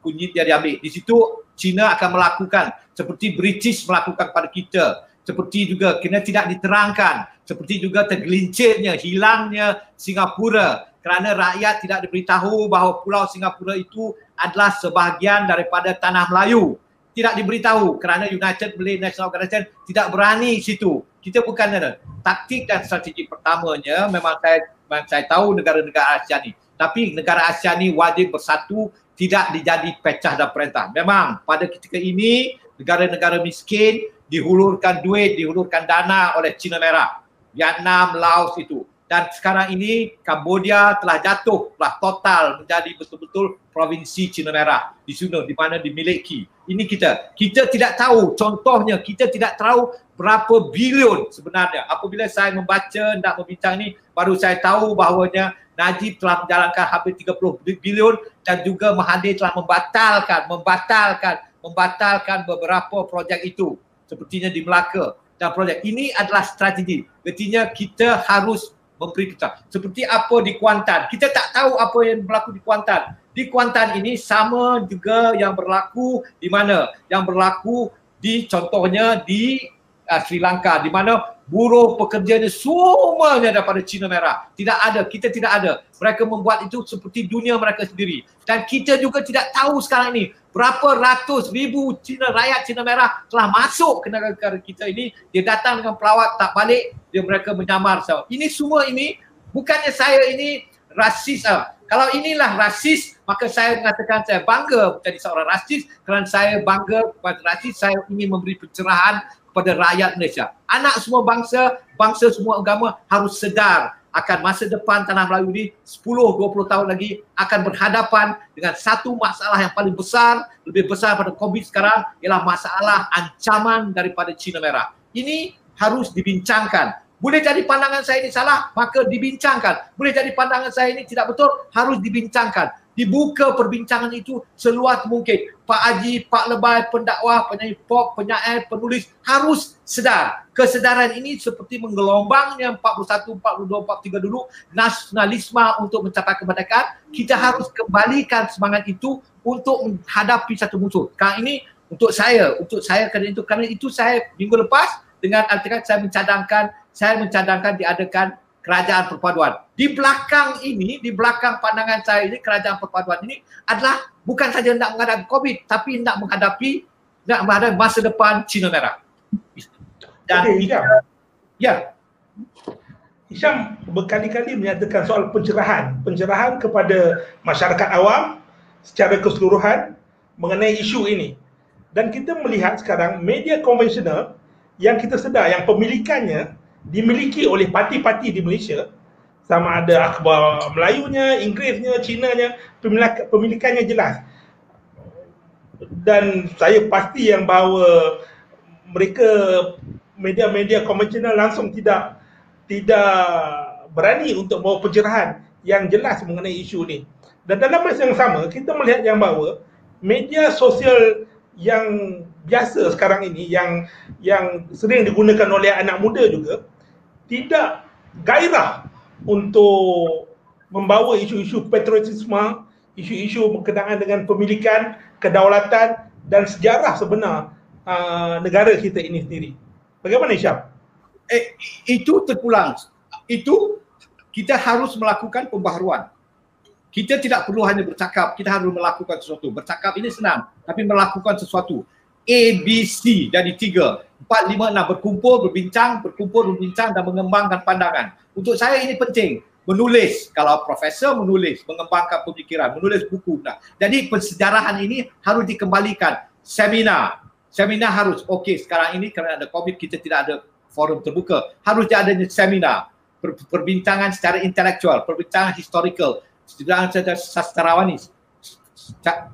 kunyit dia diambil di situ China akan melakukan seperti British melakukan pada kita. Seperti juga kena tidak diterangkan. Seperti juga tergelincirnya hilangnya Singapura. Kerana rakyat tidak diberitahu bahawa pulau Singapura itu adalah sebahagian daripada tanah Melayu. Tidak diberitahu. Kerana United Malay National Organization tidak berani situ. Kita bukan ada taktik dan strategi pertamanya. Memang saya memang saya tahu negara-negara Asia ni. Tapi negara Asia ni wajib bersatu tidak dijadi pecah dan perintah. Memang pada ketika ini negara-negara miskin dihulurkan duit, dihulurkan dana oleh China Merah. Vietnam, Laos itu dan sekarang ini Kambodia telah jatuh telah total menjadi betul-betul provinsi Cina Merah di sana di mana dimiliki. Ini kita. Kita tidak tahu contohnya kita tidak tahu berapa bilion sebenarnya. Apabila saya membaca dan membincang ini baru saya tahu bahawanya Najib telah menjalankan hampir 30 bilion dan juga Mahathir telah membatalkan membatalkan membatalkan beberapa projek itu sepertinya di Melaka dan projek ini adalah strategi. Artinya kita harus memberi kita. Seperti apa di Kuantan. Kita tak tahu apa yang berlaku di Kuantan. Di Kuantan ini sama juga yang berlaku di mana? Yang berlaku di contohnya di uh, Sri Lanka di mana buruh pekerja ini semuanya daripada Cina Merah. Tidak ada, kita tidak ada. Mereka membuat itu seperti dunia mereka sendiri. Dan kita juga tidak tahu sekarang ini berapa ratus ribu Cina rakyat Cina Merah telah masuk ke negara kita ini dia datang dengan pelawat tak balik dia mereka menyamar so, ini semua ini bukannya saya ini rasis uh. kalau inilah rasis maka saya mengatakan saya bangga menjadi seorang rasis kerana saya bangga kepada rasis saya ingin memberi pencerahan kepada rakyat Malaysia anak semua bangsa bangsa semua agama harus sedar akan masa depan tanah Melayu ini 10-20 tahun lagi akan berhadapan dengan satu masalah yang paling besar, lebih besar pada COVID sekarang ialah masalah ancaman daripada Cina Merah. Ini harus dibincangkan. Boleh jadi pandangan saya ini salah, maka dibincangkan. Boleh jadi pandangan saya ini tidak betul, harus dibincangkan dibuka perbincangan itu seluas mungkin. Pak Haji, Pak Lebai, pendakwah, penyanyi pop, penyair, penulis harus sedar. Kesedaran ini seperti menggelombangnya 41, 42, 43 dulu nasionalisme untuk mencapai kemerdekaan. Kita harus kembalikan semangat itu untuk menghadapi satu musuh. Sekarang ini untuk saya, untuk saya kerana itu, kerana itu saya minggu lepas dengan artikan saya mencadangkan, saya mencadangkan diadakan kerajaan perpaduan. Di belakang ini, di belakang pandangan saya ini, kerajaan perpaduan ini adalah bukan saja nak menghadapi COVID, tapi nak menghadapi nak menghadapi masa depan Cina Merah. Dan okay, Isyam. Ya. Isyam berkali-kali menyatakan soal pencerahan. Pencerahan kepada masyarakat awam secara keseluruhan mengenai isu ini. Dan kita melihat sekarang media konvensional yang kita sedar yang pemilikannya dimiliki oleh parti-parti di Malaysia sama ada akhbar Melayunya, Inggerisnya, Cinanya, pemilikannya jelas. Dan saya pasti yang bahawa mereka media-media konvensional langsung tidak tidak berani untuk bawa pencerahan yang jelas mengenai isu ini. Dan dalam masa yang sama, kita melihat yang bahawa media sosial yang biasa sekarang ini yang yang sering digunakan oleh anak muda juga tidak gairah untuk membawa isu-isu patriotisme, isu-isu berkenaan dengan pemilikan, kedaulatan dan sejarah sebenar uh, negara kita ini sendiri. Bagaimana Isyam? Eh, itu terpulang. Itu kita harus melakukan pembaharuan. Kita tidak perlu hanya bercakap, kita harus melakukan sesuatu. Bercakap ini senang, tapi melakukan sesuatu. A, B, C jadi tiga. Empat, lima, enam. Berkumpul, berbincang, berkumpul, berbincang dan mengembangkan pandangan. Untuk saya ini penting. Menulis. Kalau profesor menulis, mengembangkan pemikiran, menulis buku. Nah. Jadi persejarahan ini harus dikembalikan. Seminar. Seminar harus. Okey, sekarang ini kerana ada COVID, kita tidak ada forum terbuka. Harus ada seminar. Perbincangan secara intelektual, perbincangan historical, sedang secara sastrawani,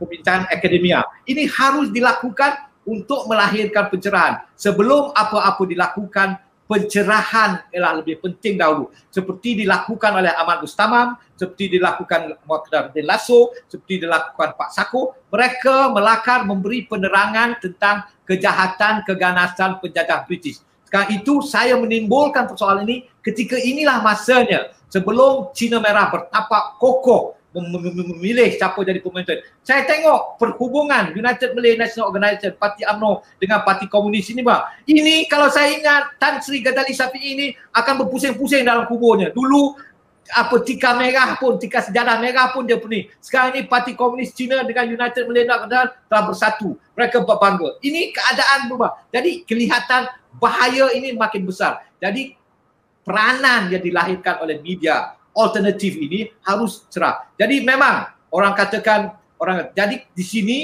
perbincangan akademia. Ini harus dilakukan untuk melahirkan pencerahan. Sebelum apa-apa dilakukan, pencerahan ialah lebih penting dahulu. Seperti dilakukan oleh Ahmad Bustamam, seperti dilakukan Muqaddam bin Lasso, seperti dilakukan Pak Sako. Mereka melakar memberi penerangan tentang kejahatan, keganasan penjajah British. Sekarang itu saya menimbulkan persoalan ini ketika inilah masanya sebelum Cina Merah bertapak kokoh memilih siapa jadi pemimpin. Saya tengok perhubungan United Malay National Organisation, Parti UMNO dengan Parti Komunis ini bang. Ini kalau saya ingat Tan Sri Gadali Safi ini akan berpusing-pusing dalam kuburnya. Dulu apa tika merah pun, tika sejarah merah pun dia pening. Sekarang ini Parti Komunis Cina dengan United Malay National telah bersatu. Mereka berbangga. Ini keadaan berubah. Jadi kelihatan bahaya ini makin besar. Jadi peranan yang dilahirkan oleh media alternatif ini harus cerah. Jadi memang orang katakan orang jadi di sini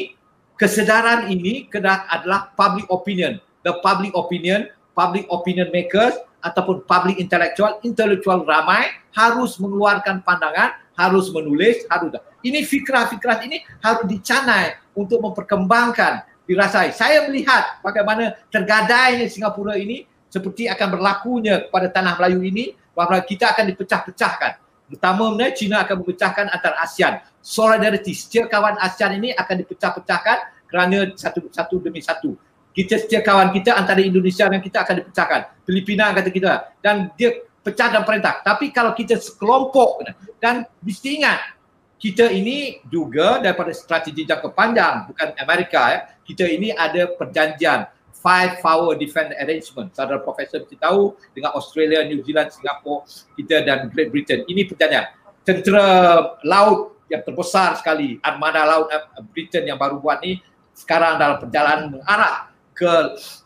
kesedaran ini kena adalah public opinion. The public opinion, public opinion makers ataupun public intellectual, intellectual ramai harus mengeluarkan pandangan, harus menulis, harus ini fikrah-fikrah ini harus dicanai untuk memperkembangkan dirasai. Saya melihat bagaimana tergadainya Singapura ini seperti akan berlakunya pada tanah Melayu ini bahawa kita akan dipecah-pecahkan. Pertama, China akan memecahkan antara ASEAN. Solidarity, setiap kawan ASEAN ini akan dipecah-pecahkan kerana satu satu demi satu. Kita setiap kawan kita antara Indonesia dan kita akan dipecahkan. Filipina kata kita dan dia pecah dan perintah. Tapi kalau kita sekelompok dan mesti ingat kita ini juga daripada strategi jangka panjang bukan Amerika ya. Kita ini ada perjanjian five power defense arrangement. Saudara profesor kita tahu dengan Australia, New Zealand, Singapura, kita dan Great Britain. Ini perjanjian. Tentera laut yang terbesar sekali, armada laut eh, Britain yang baru buat ni sekarang dalam perjalanan mengarah ke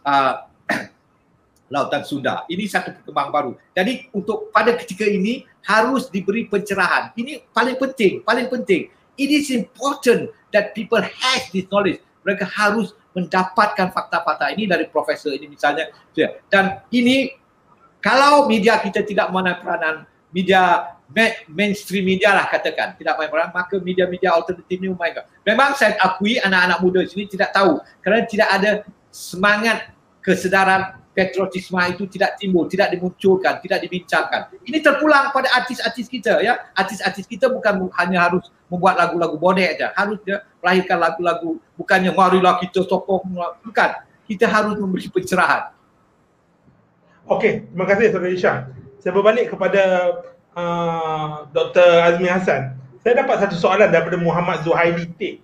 uh, <clears throat> lautan Sunda. Ini satu perkembangan baru. Jadi untuk pada ketika ini harus diberi pencerahan. Ini paling penting, paling penting. It is important that people have this knowledge. Mereka harus mendapatkan fakta-fakta ini dari profesor ini misalnya. Dan ini kalau media kita tidak mana peranan media mainstream media lah katakan tidak main peranan maka media-media alternatif ini memainkan memang saya akui anak-anak muda di sini tidak tahu kerana tidak ada semangat kesedaran patriotisme itu tidak timbul, tidak dimunculkan, tidak dibincangkan. Ini terpulang pada artis-artis kita ya. Artis-artis kita bukan hanya harus membuat lagu-lagu bodek saja. Dia melahirkan lagu-lagu bukannya marilah kita sokong bukan. Kita harus memberi pencerahan. Okey, terima kasih Saudara Isham. Saya berbalik kepada uh, Dr. Azmi Hassan. Saya dapat satu soalan daripada Muhammad Zuhaili T.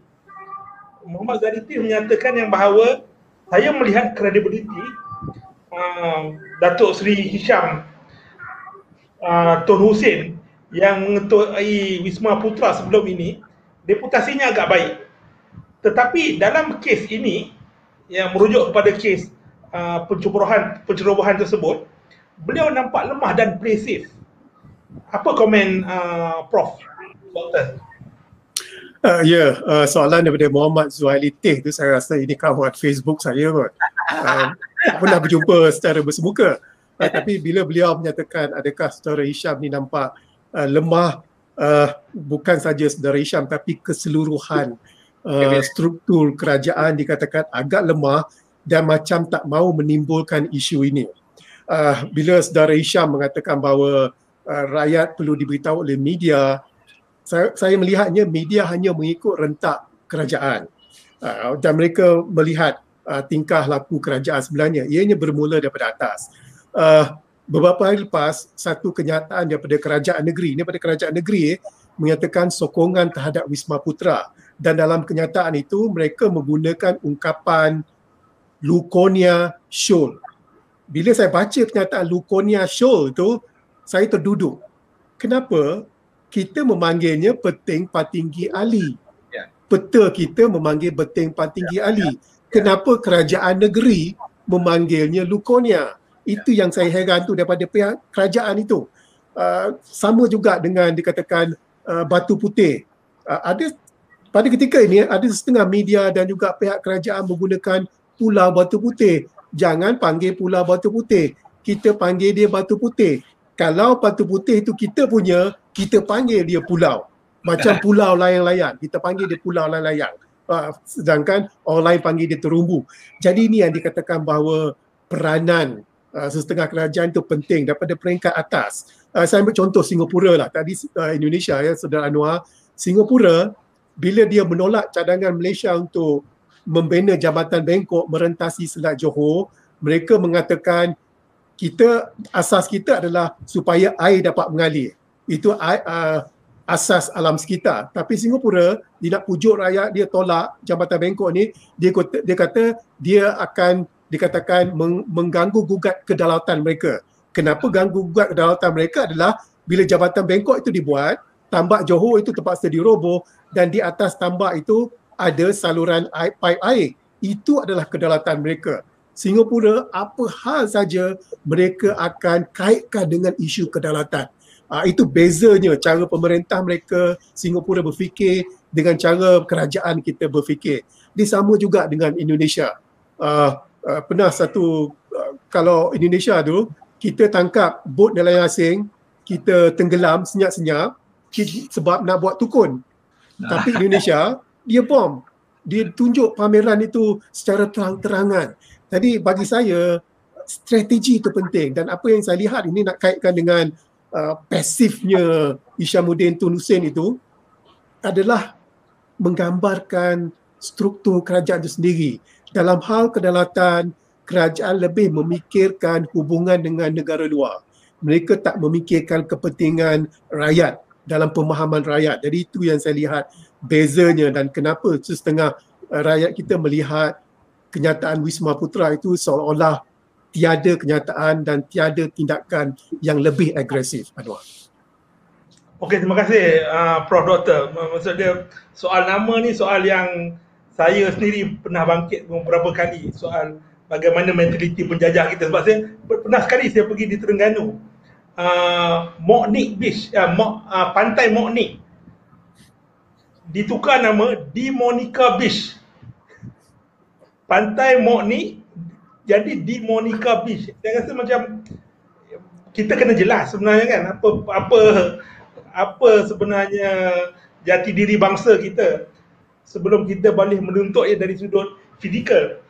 Muhammad Zuhaili T menyatakan yang bahawa saya melihat kredibiliti uh, Datuk Seri Hisham uh, Tun Hussein yang mengetuai Wisma Putra sebelum ini reputasinya agak baik. Tetapi dalam kes ini yang merujuk kepada kes uh, pencerobohan pencerobohan tersebut beliau nampak lemah dan safe apa komen uh, prof? Doktor. Uh, ya, yeah, uh, soalan daripada Muhammad Zuhaili Teh tu saya rasa ini kawan Facebook saya kot. Uh, tak pernah berjumpa secara bersemuka. Uh, <laughs> tapi bila beliau menyatakan adakah saudara Hisham ni nampak uh, lemah uh, bukan saja saudara Hisham tapi keseluruhan uh, struktur kerajaan dikatakan agak lemah dan macam tak mahu menimbulkan isu ini. Uh, bila saudara Hisham mengatakan bahawa uh, rakyat perlu diberitahu oleh media saya, saya melihatnya media hanya mengikut rentak kerajaan uh, dan mereka melihat uh, tingkah laku kerajaan sebenarnya. Ianya bermula daripada atas. Uh, beberapa hari lepas satu kenyataan daripada kerajaan negeri. Ini daripada kerajaan negeri eh, menyatakan sokongan terhadap Wisma Putra. Dan dalam kenyataan itu mereka menggunakan ungkapan Lukonia Shoal. Bila saya baca kenyataan Lukonia Shoal itu saya terduduk. Kenapa? Kita memanggilnya peting patinggi Ali. Ya. Peta kita memanggil peting patinggi Ali. Kenapa kerajaan negeri memanggilnya Lukonia? Itu yang saya heran tu daripada pihak kerajaan itu. Uh, sama juga dengan dikatakan uh, batu putih. Uh, ada pada ketika ini ada setengah media dan juga pihak kerajaan menggunakan pulau batu putih. Jangan panggil pulau batu putih. Kita panggil dia batu putih. Kalau batu putih itu kita punya, kita panggil dia pulau. Macam <laughs> pulau layang-layang. Kita panggil dia pulau layang-layang. Uh, sedangkan orang lain panggil dia terumbu. Jadi ini yang dikatakan bahawa peranan uh, setengah kerajaan itu penting daripada peringkat atas. Uh, saya ambil contoh Singapura lah. Tadi uh, Indonesia ya, Saudara Anwar. Singapura bila dia menolak cadangan Malaysia untuk membina Jabatan Bengkok merentasi Selat Johor, mereka mengatakan kita asas kita adalah supaya air dapat mengalir. Itu uh, asas alam sekitar. Tapi Singapura dia nak pujuk rakyat dia tolak Jabatan Bengkok ni, dia kata dia, kata dia akan dikatakan mengganggu gugat kedaulatan mereka. Kenapa ganggu gugat kedaulatan mereka adalah bila Jabatan Bengkok itu dibuat, tambak Johor itu terpaksa diroboh dan di atas tambak itu ada saluran air, pipe air. Itu adalah kedaulatan mereka. Singapura apa hal saja mereka akan kaitkan dengan isu kedaulatan. Uh, itu bezanya cara pemerintah mereka Singapura berfikir dengan cara kerajaan kita berfikir. Dia sama juga dengan Indonesia. Uh, uh, pernah satu uh, kalau Indonesia tu kita tangkap bot nelayan asing, kita tenggelam senyap-senyap, sebab nak buat tukun. Tapi Indonesia dia bom. Dia tunjuk pameran itu secara terang-terangan. Jadi bagi saya strategi itu penting dan apa yang saya lihat ini nak kaitkan dengan uh, pasifnya Isyamuddin Tun Hussein itu adalah menggambarkan struktur kerajaan itu sendiri. Dalam hal kedaulatan, kerajaan lebih memikirkan hubungan dengan negara luar. Mereka tak memikirkan kepentingan rakyat dalam pemahaman rakyat. Jadi itu yang saya lihat bezanya dan kenapa setengah uh, rakyat kita melihat kenyataan Wisma Putra itu seolah-olah tiada kenyataan dan tiada tindakan yang lebih agresif. Anwar. Okey, terima kasih uh, Prof. Doktor. Maksud dia soal nama ni soal yang saya sendiri pernah bangkit beberapa kali soal bagaimana mentaliti penjajah kita sebab saya pernah sekali saya pergi di Terengganu uh, Moknik Beach, uh, Mok, uh, pantai Moknik ditukar nama di Monica Beach. Pantai Moknik jadi di Monica Beach. Saya rasa macam kita kena jelas sebenarnya kan apa apa apa sebenarnya jati diri bangsa kita sebelum kita boleh menuntut ia dari sudut fizikal.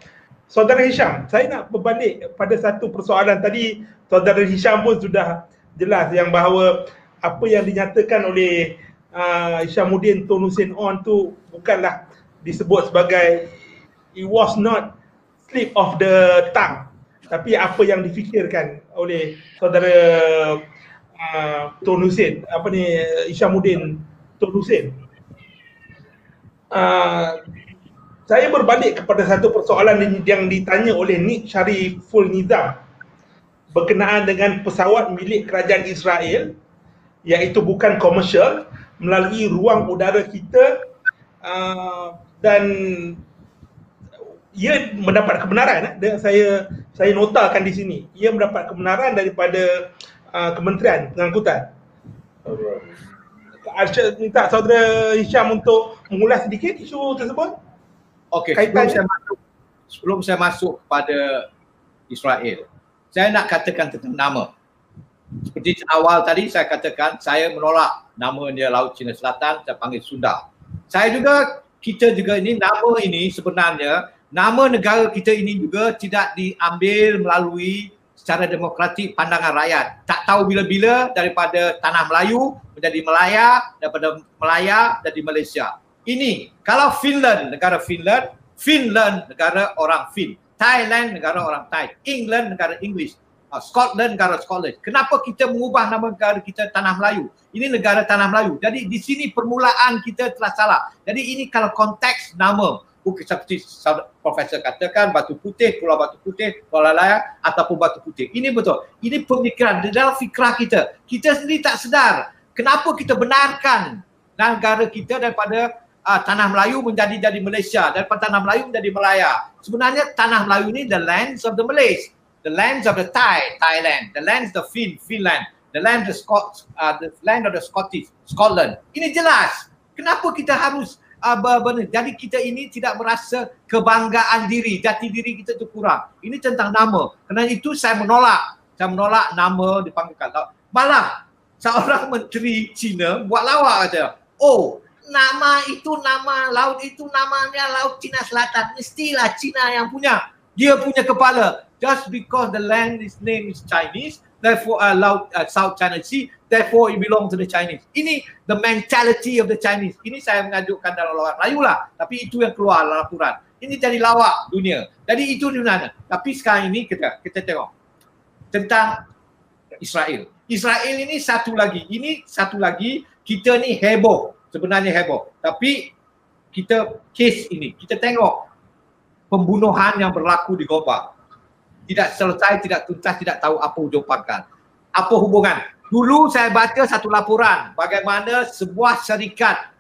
Saudara Hisham, saya nak berbalik pada satu persoalan tadi Saudara Hisham pun sudah jelas yang bahawa apa yang dinyatakan oleh uh, Isyamuddin Tun Hussein On tu bukanlah disebut sebagai it was not slip of the tongue. Tapi apa yang difikirkan oleh saudara uh, Tun Hussein apa ni Isyamuddin Tun Hussein uh, saya berbalik kepada satu persoalan yang ditanya oleh Nik Syariful Nizam berkenaan dengan pesawat milik kerajaan Israel iaitu bukan komersial melalui ruang udara kita uh, dan ia mendapat kebenaran eh? saya saya notakan di sini ia mendapat kebenaran daripada uh, Kementerian Pengangkutan Alright. minta saudara Hisham untuk mengulas sedikit isu tersebut Okey, sebelum saya masuk sebelum saya masuk pada Israel saya nak katakan tentang nama. Seperti awal tadi saya katakan saya menolak nama dia Laut Cina Selatan, saya panggil Sunda. Saya juga, kita juga ini, nama ini sebenarnya, nama negara kita ini juga tidak diambil melalui secara demokratik pandangan rakyat. Tak tahu bila-bila daripada tanah Melayu menjadi Melaya, daripada Melaya jadi Malaysia. Ini, kalau Finland, negara Finland, Finland negara orang Fin. Thailand negara orang Thai, England negara English, uh, Scotland negara Scotland. Kenapa kita mengubah nama negara kita Tanah Melayu? Ini negara Tanah Melayu. Jadi di sini permulaan kita telah salah. Jadi ini kalau konteks nama, bukan seperti Profesor katakan Batu Putih, Pulau Batu Putih, Kuala Laya ataupun Batu Putih. Ini betul. Ini pemikiran dalam fikrah kita. Kita sendiri tak sedar Kenapa kita benarkan negara kita daripada uh, tanah Melayu menjadi jadi Malaysia, daripada tanah Melayu menjadi Malaya. Sebenarnya tanah Melayu ini the lands of the Malays, the lands of the Thai, Thailand, the lands of the Finn, Finland, the land of the Scots, uh, the land of the Scottish, Scotland. Ini jelas. Kenapa kita harus benar. Jadi kita ini tidak merasa kebanggaan diri, jati diri kita itu kurang. Ini tentang nama. Kerana itu saya menolak. Saya menolak nama dipanggilkan. Malah seorang menteri Cina buat lawak kata, oh nama itu nama laut itu namanya laut Cina Selatan. Mestilah Cina yang punya. Dia punya kepala. Just because the land is name is Chinese, therefore uh, laut uh, South China Sea, therefore it belong to the Chinese. Ini the mentality of the Chinese. Ini saya mengajukan dalam lawak Melayu lah. Tapi itu yang keluar dalam laporan. Ini jadi lawak dunia. Jadi itu di mana. Tapi sekarang ini kita kita tengok tentang Israel. Israel ini satu lagi. Ini satu lagi kita ni heboh. Sebenarnya heboh. Tapi kita kes ini, kita tengok pembunuhan yang berlaku di Goba. Tidak selesai, tidak tuntas, tidak tahu apa ujung pangkal. Apa hubungan? Dulu saya baca satu laporan bagaimana sebuah syarikat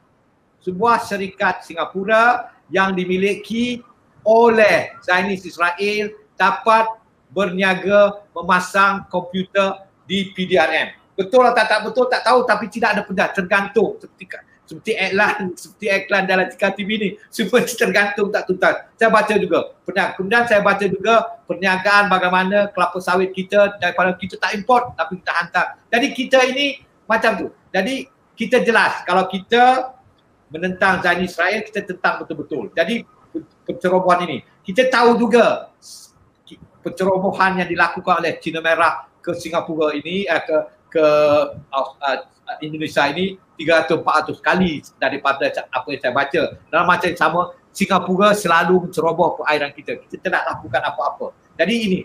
sebuah syarikat Singapura yang dimiliki oleh Zionis Israel dapat berniaga memasang komputer di PDRM. Betul atau tak betul tak tahu tapi tidak ada pedas tergantung seperti seperti iklan seperti iklan dalam Tika TV ni semua <laughs> tergantung tak tuntas. Saya baca juga. Kemudian saya baca juga perniagaan bagaimana kelapa sawit kita daripada kita tak import tapi kita hantar. Jadi kita ini macam tu. Jadi kita jelas kalau kita menentang Zionis Israel kita tentang betul-betul. Jadi pencerobohan ini kita tahu juga pencerobohan yang dilakukan oleh Cina Merah ke Singapura ini uh, ke ke uh, uh, Indonesia ini 300 400 kali daripada apa yang saya baca. Dalam macam yang sama Singapura selalu menceroboh perairan kita. Kita tidak lakukan apa-apa. Jadi ini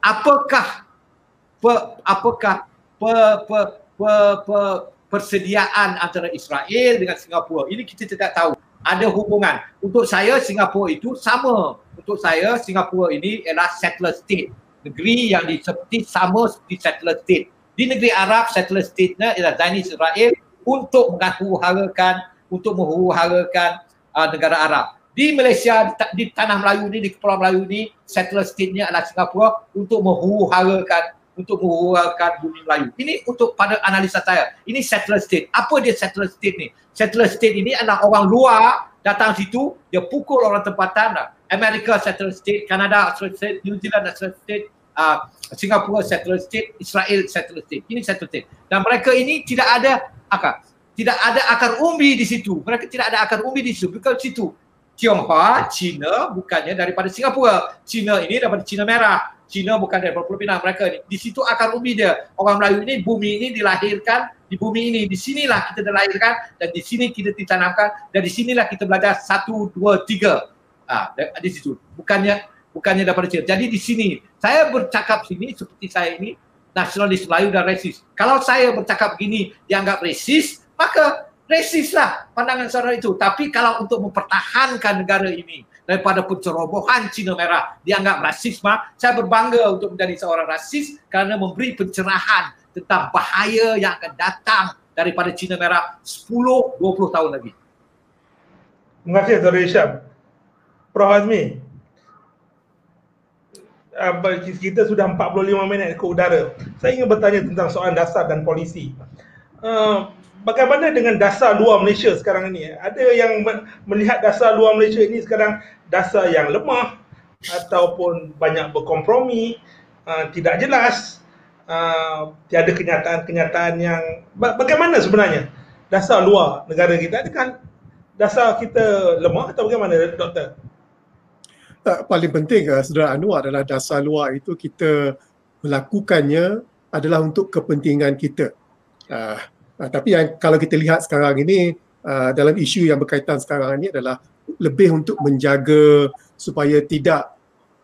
apakah pe, apakah pe, pe, pe, pe, persediaan antara Israel dengan Singapura? Ini kita tidak tahu. Ada hubungan. Untuk saya Singapura itu sama. Untuk saya Singapura ini ialah settler state negeri yang seperti sama seperti settler state. Di negeri Arab, settler state-nya ialah Zionis Israel untuk menghuru-harakan untuk menghuru-harakan uh, negara Arab. Di Malaysia, di, di tanah Melayu ni, di Kepulauan Melayu ni, settler state-nya adalah Singapura untuk menghuru-harakan untuk menghuru-harakan bumi Melayu. Ini untuk pada analisa saya. Ini settler state. Apa dia settler state ni? Settler state ini adalah orang luar datang situ, dia pukul orang tempatan. Amerika settler state, Canada settler state, New Zealand settler state, uh, Singapura settler state, Israel settler state. Ini settler state. Dan mereka ini tidak ada akar. Tidak ada akar umbi di situ. Mereka tidak ada akar umbi di situ. Bukan situ. Tionghoa, Cina bukannya daripada Singapura. Cina ini daripada Cina Merah. Cina bukan daripada Pulau Pinang. Mereka ini. Di situ akar umbi dia. Orang Melayu ini, bumi ini dilahirkan di bumi ini. Di sinilah kita dilahirkan dan di sini kita ditanamkan dan di sinilah kita belajar satu, dua, tiga. Ah, di situ. Bukannya bukannya daripada Cina. Jadi di sini saya bercakap sini seperti saya ini nasionalis Melayu dan resis. Kalau saya bercakap begini dianggap resis, maka resislah pandangan saudara itu. Tapi kalau untuk mempertahankan negara ini daripada pencerobohan Cina Merah dianggap rasisme, saya berbangga untuk menjadi seorang rasis kerana memberi pencerahan tentang bahaya yang akan datang daripada Cina Merah 10-20 tahun lagi. Terima kasih Saudara Isyam. Prof. Azmi, kita sudah 45 minit ke udara. Saya ingin bertanya tentang soalan dasar dan polisi. Uh, bagaimana dengan dasar luar Malaysia sekarang ini? Ada yang melihat dasar luar Malaysia ini sekarang dasar yang lemah ataupun banyak berkompromi, uh, tidak jelas, uh, tiada kenyataan-kenyataan yang bagaimana sebenarnya dasar luar negara kita? Adakah dasar kita lemah atau bagaimana doktor? Uh, paling penting uh, saudara Anwar adalah dasar luar itu kita melakukannya adalah untuk kepentingan kita. Uh, uh, tapi yang kalau kita lihat sekarang ini uh, dalam isu yang berkaitan sekarang ini adalah lebih untuk menjaga supaya tidak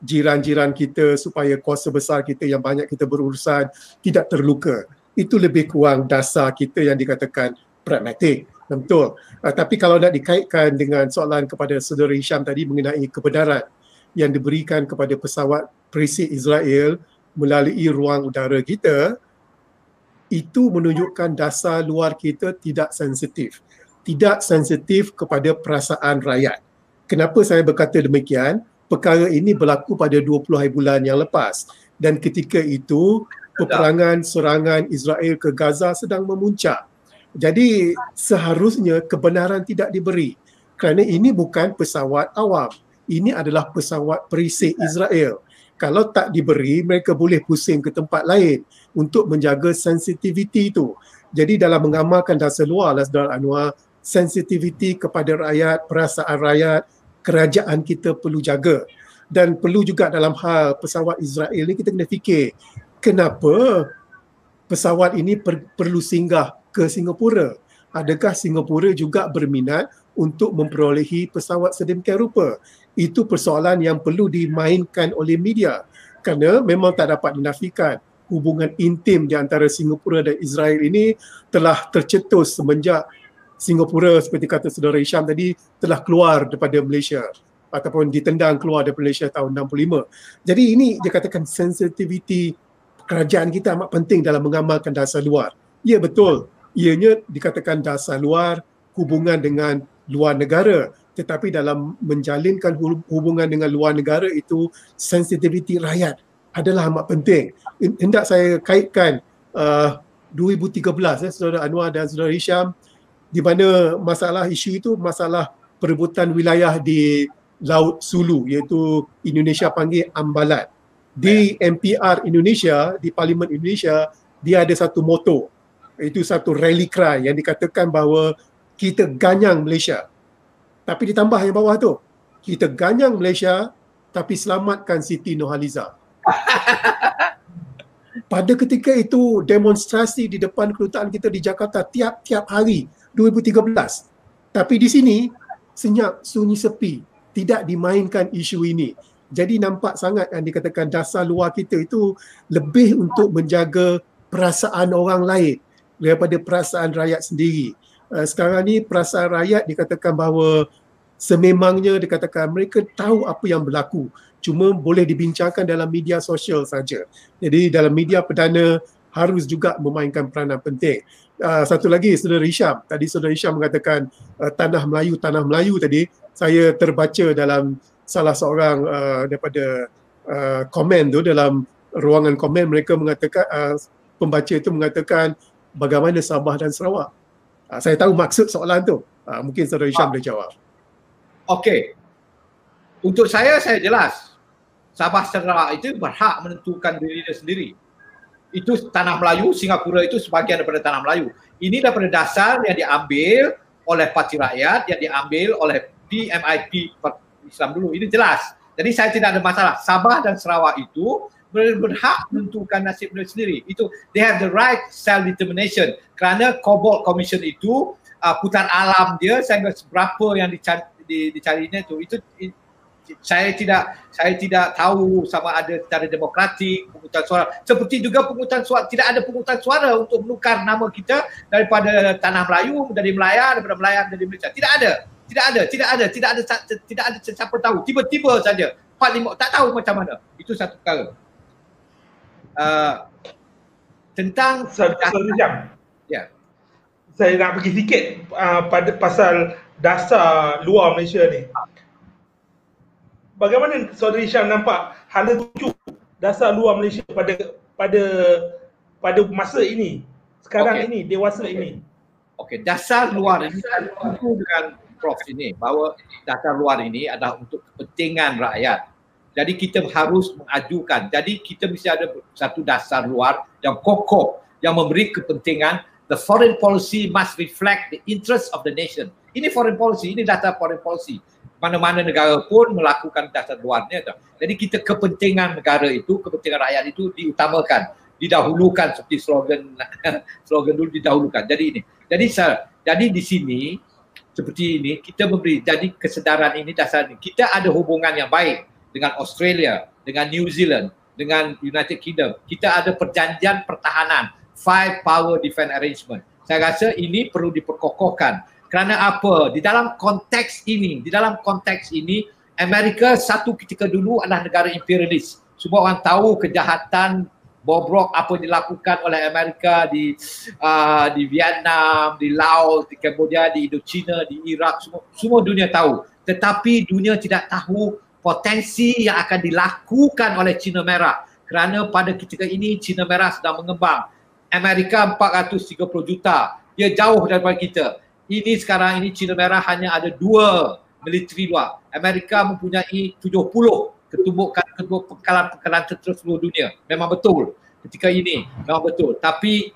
jiran-jiran kita supaya kuasa besar kita yang banyak kita berurusan tidak terluka. Itu lebih kurang dasar kita yang dikatakan pragmatik. Betul. Uh, tapi kalau nak dikaitkan dengan soalan kepada saudara Hisham tadi mengenai kebenaran yang diberikan kepada pesawat perisik Israel melalui ruang udara kita itu menunjukkan dasar luar kita tidak sensitif. Tidak sensitif kepada perasaan rakyat. Kenapa saya berkata demikian? Perkara ini berlaku pada 20 hari bulan yang lepas. Dan ketika itu, peperangan serangan Israel ke Gaza sedang memuncak. Jadi seharusnya kebenaran tidak diberi kerana ini bukan pesawat awam. Ini adalah pesawat perisik Israel. Kalau tak diberi, mereka boleh pusing ke tempat lain untuk menjaga sensitiviti itu. Jadi dalam mengamalkan dasar luar saudara Anwar, sensitiviti kepada rakyat, perasaan rakyat, kerajaan kita perlu jaga. Dan perlu juga dalam hal pesawat Israel ni kita kena fikir kenapa pesawat ini per, perlu singgah ke Singapura? Adakah Singapura juga berminat untuk memperolehi pesawat sedemikian rupa? Itu persoalan yang perlu dimainkan oleh media kerana memang tak dapat dinafikan hubungan intim di antara Singapura dan Israel ini telah tercetus semenjak Singapura seperti kata saudara Isham tadi telah keluar daripada Malaysia ataupun ditendang keluar dari Malaysia tahun 65. Jadi ini dia katakan sensitivity kerajaan kita amat penting dalam mengamalkan dasar luar. Ya betul, ianya dikatakan dasar luar hubungan dengan luar negara tetapi dalam menjalinkan hubungan dengan luar negara itu sensitiviti rakyat adalah amat penting. Hendak saya kaitkan uh, 2013 eh, saudara Anwar dan saudara Hisham di mana masalah isu itu masalah perebutan wilayah di Laut Sulu iaitu Indonesia panggil Ambalat di MPR Indonesia, di Parlimen Indonesia, dia ada satu moto. Itu satu rally cry yang dikatakan bahawa kita ganyang Malaysia. Tapi ditambah yang bawah tu, kita ganyang Malaysia tapi selamatkan Siti Nurhaliza. <laughs> Pada ketika itu demonstrasi di depan kedutaan kita di Jakarta tiap-tiap hari 2013. Tapi di sini senyap sunyi sepi, tidak dimainkan isu ini. Jadi nampak sangat yang dikatakan dasar luar kita itu lebih untuk menjaga perasaan orang lain daripada perasaan rakyat sendiri. Uh, sekarang ni perasaan rakyat dikatakan bahawa sememangnya dikatakan mereka tahu apa yang berlaku cuma boleh dibincangkan dalam media sosial saja. Jadi dalam media perdana harus juga memainkan peranan penting. Uh, satu lagi Saudara Hisham, tadi Saudara Hisham mengatakan uh, tanah Melayu, tanah Melayu tadi, saya terbaca dalam salah seorang uh, daripada uh, komen tu dalam ruangan komen mereka mengatakan uh, pembaca itu mengatakan bagaimana Sabah dan Sarawak. Uh, saya tahu maksud soalan tu. Uh, mungkin Saudara Hisham ah. boleh jawab. Okey. Untuk saya saya jelas. Sabah Sarawak itu berhak menentukan diri dia sendiri. Itu tanah Melayu, Singapura itu sebahagian daripada tanah Melayu. Ini daripada dasar yang diambil oleh Parti Rakyat, yang diambil oleh PMIP Islam dulu. Ini jelas. Jadi saya tidak ada masalah. Sabah dan Sarawak itu berhak menentukan nasib mereka sendiri. Itu they have the right self determination. Kerana Cobalt Commission itu uh, putar alam dia sehingga berapa yang dicari, dicarinya itu itu saya tidak saya tidak tahu sama ada secara demokratik pengutusan suara seperti juga pengutusan suara tidak ada pengutusan suara untuk menukar nama kita daripada tanah Melayu menjadi Melaya daripada Melaya menjadi Malaysia tidak ada tidak ada, tidak ada, tidak ada tidak ada siapa tahu. Tiba-tiba saja. Empat lima tak tahu macam mana. Itu satu perkara. Uh, tentang satu jam. Ya. Saya nak pergi sikit uh, pada pasal dasar luar Malaysia ni. Bagaimana Saudara Hisham nampak hala tuju dasar luar Malaysia pada pada pada masa ini sekarang okay. ini dewasa okay. ini. Okey, dasar luar ini dengan Prof ini bahawa data luar ini adalah untuk kepentingan rakyat. Jadi kita harus mengajukan. Jadi kita mesti ada satu dasar luar yang kokoh yang memberi kepentingan the foreign policy must reflect the interest of the nation. Ini foreign policy, ini data foreign policy. Mana-mana negara pun melakukan dasar luarnya. Jadi kita kepentingan negara itu, kepentingan rakyat itu diutamakan, didahulukan seperti slogan <laughs> slogan dulu didahulukan. Jadi ini. Jadi jadi di sini seperti ini kita memberi jadi kesedaran ini dasar ini kita ada hubungan yang baik dengan Australia dengan New Zealand dengan United Kingdom. Kita ada perjanjian pertahanan five power defense arrangement. Saya rasa ini perlu diperkokohkan. Kerana apa? Di dalam konteks ini di dalam konteks ini Amerika satu ketika dulu adalah negara imperialis. Semua orang tahu kejahatan bobrok apa yang dilakukan oleh Amerika di uh, di Vietnam, di Laos, di Cambodia, di Indochina, di Iraq semua semua dunia tahu. Tetapi dunia tidak tahu potensi yang akan dilakukan oleh Cina Merah kerana pada ketika ini Cina Merah sedang mengembang. Amerika 430 juta. Dia jauh daripada kita. Ini sekarang ini Cina Merah hanya ada dua militeri luar. Amerika mempunyai 70 ketumbukan kedua pekalan-pekalan tentera seluruh dunia. Memang betul ketika ini. Memang betul. Tapi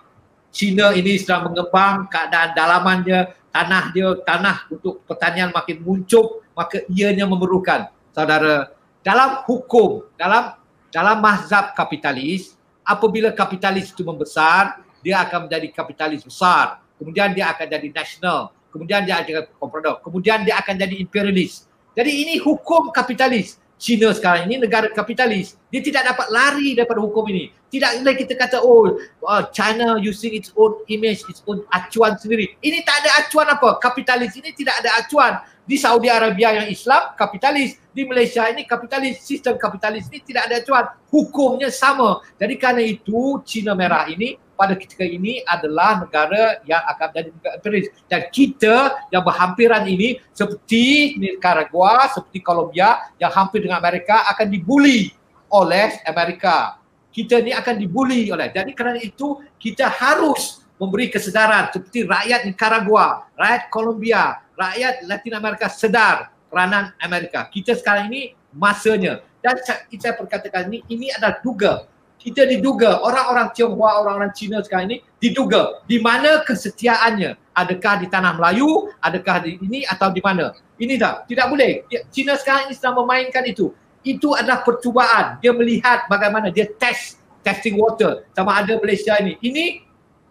China ini sedang mengembang keadaan dalamannya, tanah dia, tanah untuk pertanian makin muncul, maka ianya memerlukan. Saudara, dalam hukum, dalam dalam mazhab kapitalis, apabila kapitalis itu membesar, dia akan menjadi kapitalis besar. Kemudian dia akan jadi nasional. Kemudian dia akan jadi. Kemudian dia akan jadi imperialis. Jadi ini hukum kapitalis. China sekarang ini negara kapitalis. Dia tidak dapat lari daripada hukum ini. Tidak boleh kita kata oh uh, China using its own image, its own acuan sendiri. Ini tak ada acuan apa. Kapitalis ini tidak ada acuan. Di Saudi Arabia yang Islam kapitalis, di Malaysia ini kapitalis, sistem kapitalis ini tidak ada acuan. Hukumnya sama. Jadi kerana itu China merah ini pada ketika ini adalah negara yang akan menjadi negara imperialis dan kita yang berhampiran ini seperti Nicaragua, seperti Colombia yang hampir dengan Amerika akan dibuli oleh Amerika. Kita ni akan dibuli oleh. Jadi kerana itu kita harus memberi kesedaran seperti rakyat Nicaragua, rakyat Colombia, rakyat Latin Amerika sedar peranan Amerika. Kita sekarang ini masanya dan saya perkatakan ini ini adalah duga kita diduga orang-orang Tionghoa, orang-orang Cina sekarang ini diduga di mana kesetiaannya. Adakah di tanah Melayu, adakah di ini atau di mana? Ini tak, tidak boleh. Cina sekarang ini sedang memainkan itu. Itu adalah percubaan. Dia melihat bagaimana dia test, testing water sama ada Malaysia ini. Ini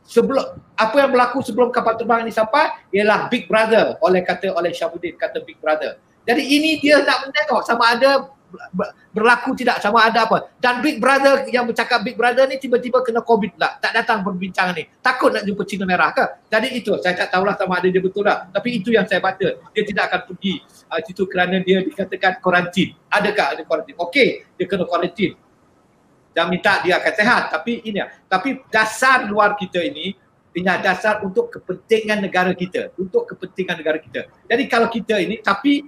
sebelum apa yang berlaku sebelum kapal terbang ini sampai ialah Big Brother oleh kata oleh Syabuddin kata Big Brother. Jadi ini dia nak menengok sama ada berlaku tidak sama ada apa. Dan Big Brother yang bercakap Big Brother ni tiba-tiba kena COVID pula. Tak datang perbincangan ni. Takut nak jumpa Cina Merah ke? Jadi itu saya tak tahulah sama ada dia betul tak. Tapi itu yang saya baca. Dia tidak akan pergi uh, situ kerana dia dikatakan kuarantin. Adakah ada kuarantin? Okey, dia kena kuarantin. Dan minta dia akan sehat. Tapi ini Tapi dasar luar kita ini ini dasar untuk kepentingan negara kita. Untuk kepentingan negara kita. Jadi kalau kita ini, tapi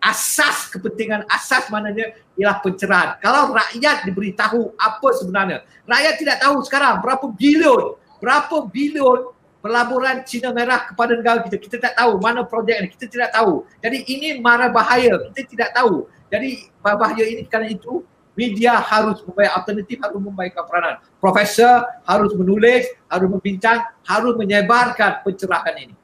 asas kepentingan asas maknanya ialah pencerahan. Kalau rakyat diberitahu apa sebenarnya. Rakyat tidak tahu sekarang berapa bilion, berapa bilion pelaburan Cina Merah kepada negara kita. Kita tak tahu mana projek ini. Kita tidak tahu. Jadi ini mara bahaya. Kita tidak tahu. Jadi bahaya ini kerana itu media harus membayar alternatif, harus membayar peranan. Profesor harus menulis, harus membincang, harus menyebarkan pencerahan ini.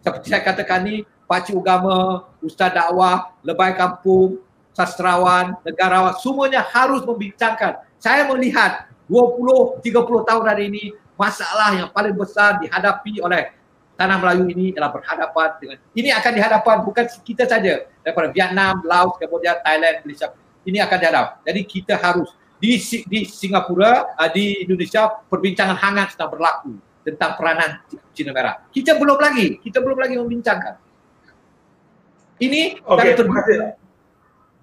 Seperti saya katakan ini, pakcik agama, ustaz dakwah, lebay kampung, sastrawan, negarawan, semuanya harus membincangkan. Saya melihat 20, 30 tahun hari ini, masalah yang paling besar dihadapi oleh tanah Melayu ini adalah berhadapan dengan, ini akan dihadapan bukan kita saja, daripada Vietnam, Laos, Cambodia, Thailand, Malaysia. Ini akan dihadap. Jadi kita harus di di Singapura, uh, di Indonesia perbincangan hangat sedang berlaku tentang peranan Cina Merah. Kita belum lagi, kita belum lagi membincangkan. Ini okay, terima kasih.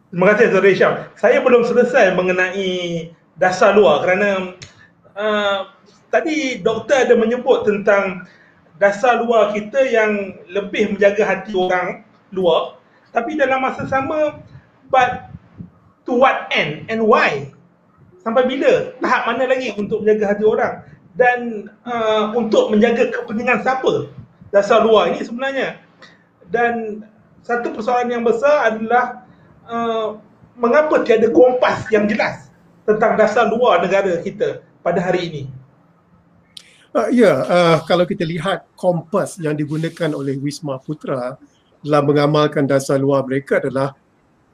Terima kasih Zuri Syam. Saya belum selesai mengenai dasar luar kerana uh, tadi doktor ada menyebut tentang dasar luar kita yang lebih menjaga hati orang luar tapi dalam masa sama but to what end and why? Sampai bila? Tahap mana lagi untuk menjaga hati orang? Dan uh, untuk menjaga kepentingan siapa dasar luar ini sebenarnya? Dan satu persoalan yang besar adalah uh, mengapa tiada kompas yang jelas tentang dasar luar negara kita pada hari ini. Uh, ya, uh, kalau kita lihat kompas yang digunakan oleh Wisma Putra dalam mengamalkan dasar luar mereka adalah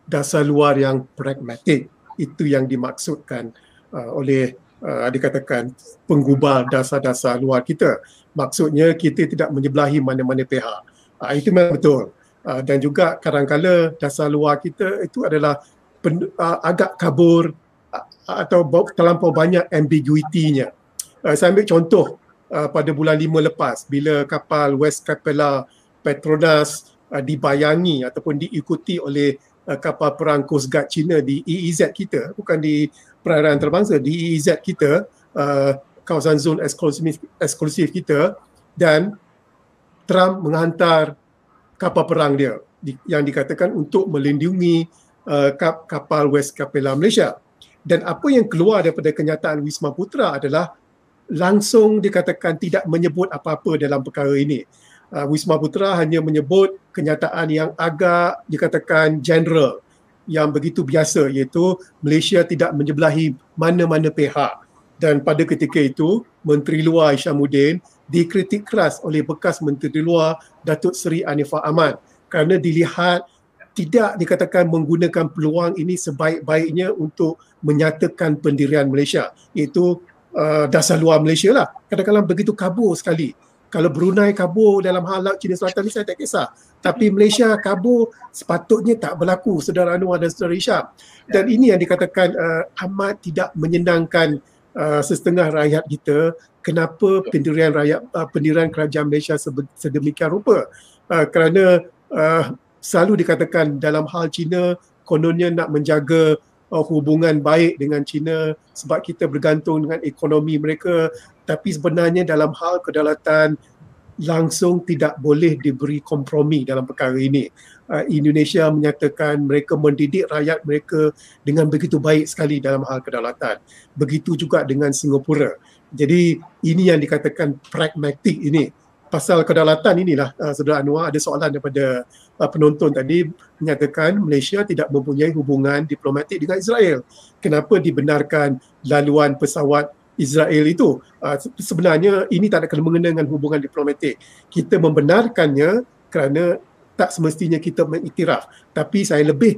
dasar luar yang pragmatik. Itu yang dimaksudkan uh, oleh uh, dikatakan penggubal dasar-dasar luar kita. Maksudnya kita tidak menyebelahi mana-mana pihak. Uh, itu memang betul. Ah, dan juga kadang-kala dasar luar kita itu adalah pen, uh, agak kabur uh, atau terlampau banyak ambiguitinya. Uh, saya ambil contoh uh, pada bulan 5 lepas bila kapal West Capella Petronas uh, dibayangi ataupun diikuti oleh uh, kapal perang Coast Guard China di EEZ kita bukan di perairan antarabangsa di EEZ kita uh, kawasan zon eksklusif, eksklusif kita dan Trump menghantar kapal perang dia di, yang dikatakan untuk melindungi uh, kap, kapal West Capella Malaysia. Dan apa yang keluar daripada kenyataan Wisma Putra adalah langsung dikatakan tidak menyebut apa-apa dalam perkara ini. Uh, Wisma Putra hanya menyebut kenyataan yang agak dikatakan general yang begitu biasa iaitu Malaysia tidak menyebelahi mana-mana pihak. Dan pada ketika itu, Menteri Luar Isyamuddin dikritik keras oleh bekas Menteri Luar Datuk Seri Anifah Ahmad. Kerana dilihat tidak dikatakan menggunakan peluang ini sebaik-baiknya untuk menyatakan pendirian Malaysia. Iaitu uh, dasar luar Malaysia lah. Kadang-kadang begitu kabur sekali. Kalau Brunei kabur dalam hal laut Cina Selatan ni saya tak kisah. Tapi Malaysia kabur sepatutnya tak berlaku saudara Anwar dan saudara Isyam dan ini yang dikatakan uh, amat tidak menyenangkan uh, setengah rakyat kita kenapa pendirian rakyat uh, pendirian kerajaan Malaysia sedemikian rupa? Uh, kerana uh, selalu dikatakan dalam hal China kononnya nak menjaga uh, hubungan baik dengan China sebab kita bergantung dengan ekonomi mereka. Tapi sebenarnya dalam hal kedaulatan langsung tidak boleh diberi kompromi dalam perkara ini. Uh, Indonesia menyatakan mereka mendidik rakyat mereka dengan begitu baik sekali dalam hal kedaulatan. Begitu juga dengan Singapura. Jadi ini yang dikatakan pragmatik ini pasal kedaulatan inilah uh, saudara Anwar ada soalan daripada uh, penonton tadi menyatakan Malaysia tidak mempunyai hubungan diplomatik dengan Israel. Kenapa dibenarkan laluan pesawat Israel itu? Uh, sebenarnya ini tak ada kena mengena dengan hubungan diplomatik. Kita membenarkannya kerana tak semestinya kita mengiktiraf. Tapi saya lebih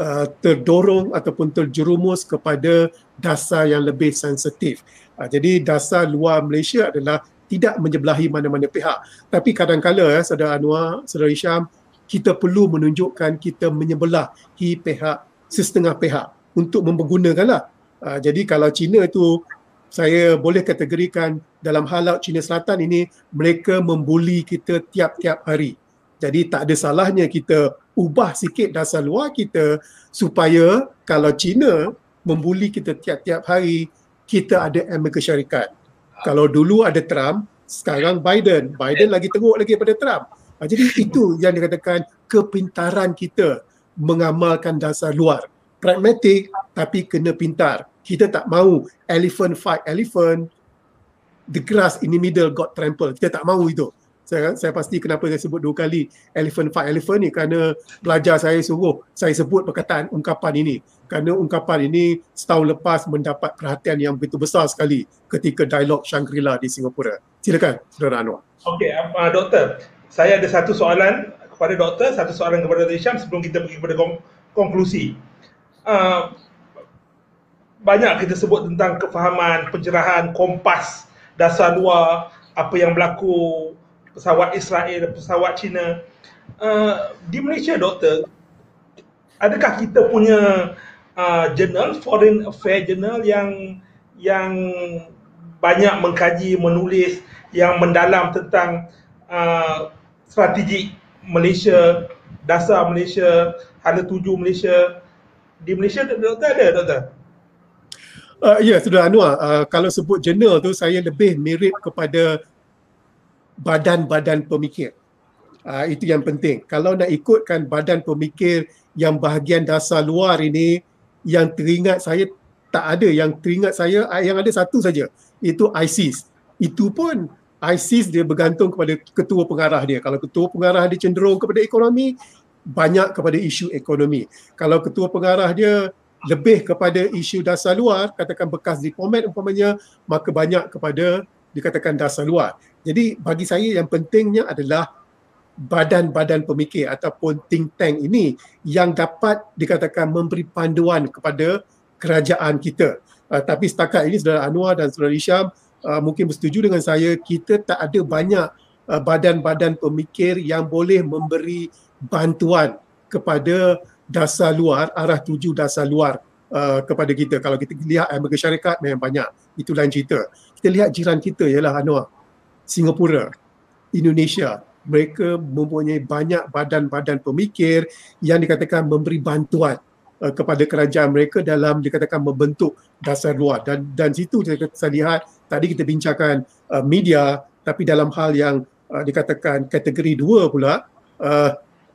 uh, terdorong ataupun terjerumus kepada dasar yang lebih sensitif. Uh, jadi dasar luar Malaysia adalah tidak menyebelahi mana-mana pihak. Tapi kadang-kala ya, saudara Anwar, saudara Isyam, kita perlu menunjukkan kita menyebelahi pihak, setengah pihak untuk mempergunakanlah. Uh, jadi kalau China itu saya boleh kategorikan dalam hal laut China Selatan ini mereka membuli kita tiap-tiap hari. Jadi tak ada salahnya kita ubah sikit dasar luar kita supaya kalau China membuli kita tiap-tiap hari kita ada Amerika Syarikat kalau dulu ada Trump, sekarang Biden. Biden lagi teruk lagi pada Trump. Ha, jadi itu yang dikatakan kepintaran kita mengamalkan dasar luar. Pragmatik tapi kena pintar. Kita tak mahu elephant fight elephant, the grass in the middle got trampled. Kita tak mahu itu saya saya pasti kenapa saya sebut dua kali elephant fight elephant ni kerana belajar saya suruh saya sebut perkataan ungkapan ini kerana ungkapan ini setahun lepas mendapat perhatian yang begitu besar sekali ketika dialog Shangri-La di Singapura. Silakan Saudara Anwar. Okey, uh, doktor. Saya ada satu soalan kepada doktor, satu soalan kepada Dr. Hisham sebelum kita pergi kepada konklusi. Uh, banyak kita sebut tentang kefahaman, pencerahan, kompas, dasar luar, apa yang berlaku pesawat Israel, pesawat China. Uh, di Malaysia, doktor, adakah kita punya uh, jurnal, foreign affair journal yang yang banyak mengkaji, menulis, yang mendalam tentang uh, strategi Malaysia, dasar Malaysia, hala tuju Malaysia. Di Malaysia, doktor ada, doktor? Uh, ya, sudah Anwar. Uh, kalau sebut jurnal tu, saya lebih mirip kepada badan-badan pemikir. Uh, itu yang penting. Kalau nak ikutkan badan pemikir yang bahagian dasar luar ini, yang teringat saya tak ada. Yang teringat saya, yang ada satu saja. Itu ISIS. Itu pun ISIS dia bergantung kepada ketua pengarah dia. Kalau ketua pengarah dia cenderung kepada ekonomi, banyak kepada isu ekonomi. Kalau ketua pengarah dia lebih kepada isu dasar luar, katakan bekas diplomat umpamanya, maka banyak kepada dikatakan dasar luar. Jadi bagi saya yang pentingnya adalah badan-badan pemikir ataupun think tank ini yang dapat dikatakan memberi panduan kepada kerajaan kita. Uh, tapi setakat ini saudara Anwar dan saudara Isham uh, mungkin bersetuju dengan saya kita tak ada banyak uh, badan-badan pemikir yang boleh memberi bantuan kepada dasar luar, arah tuju dasar luar uh, kepada kita. Kalau kita lihat Amerika Syarikat memang banyak. Itu lain cerita. Kita lihat jiran kita ialah Anwar. Singapura, Indonesia, mereka mempunyai banyak badan-badan pemikir yang dikatakan memberi bantuan uh, kepada kerajaan mereka dalam dikatakan membentuk dasar luar. Dan dan situ saya, saya lihat tadi kita bincangkan uh, media tapi dalam hal yang uh, dikatakan kategori dua pula uh,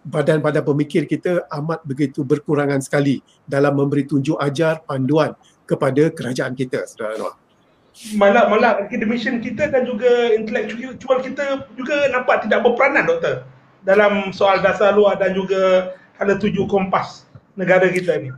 badan-badan pemikir kita amat begitu berkurangan sekali dalam memberi tunjuk ajar panduan kepada kerajaan kita saudara Anwar malah malah academician kita dan juga intellectual kita juga nampak tidak berperanan doktor dalam soal dasar luar dan juga hala tuju kompas negara kita ni.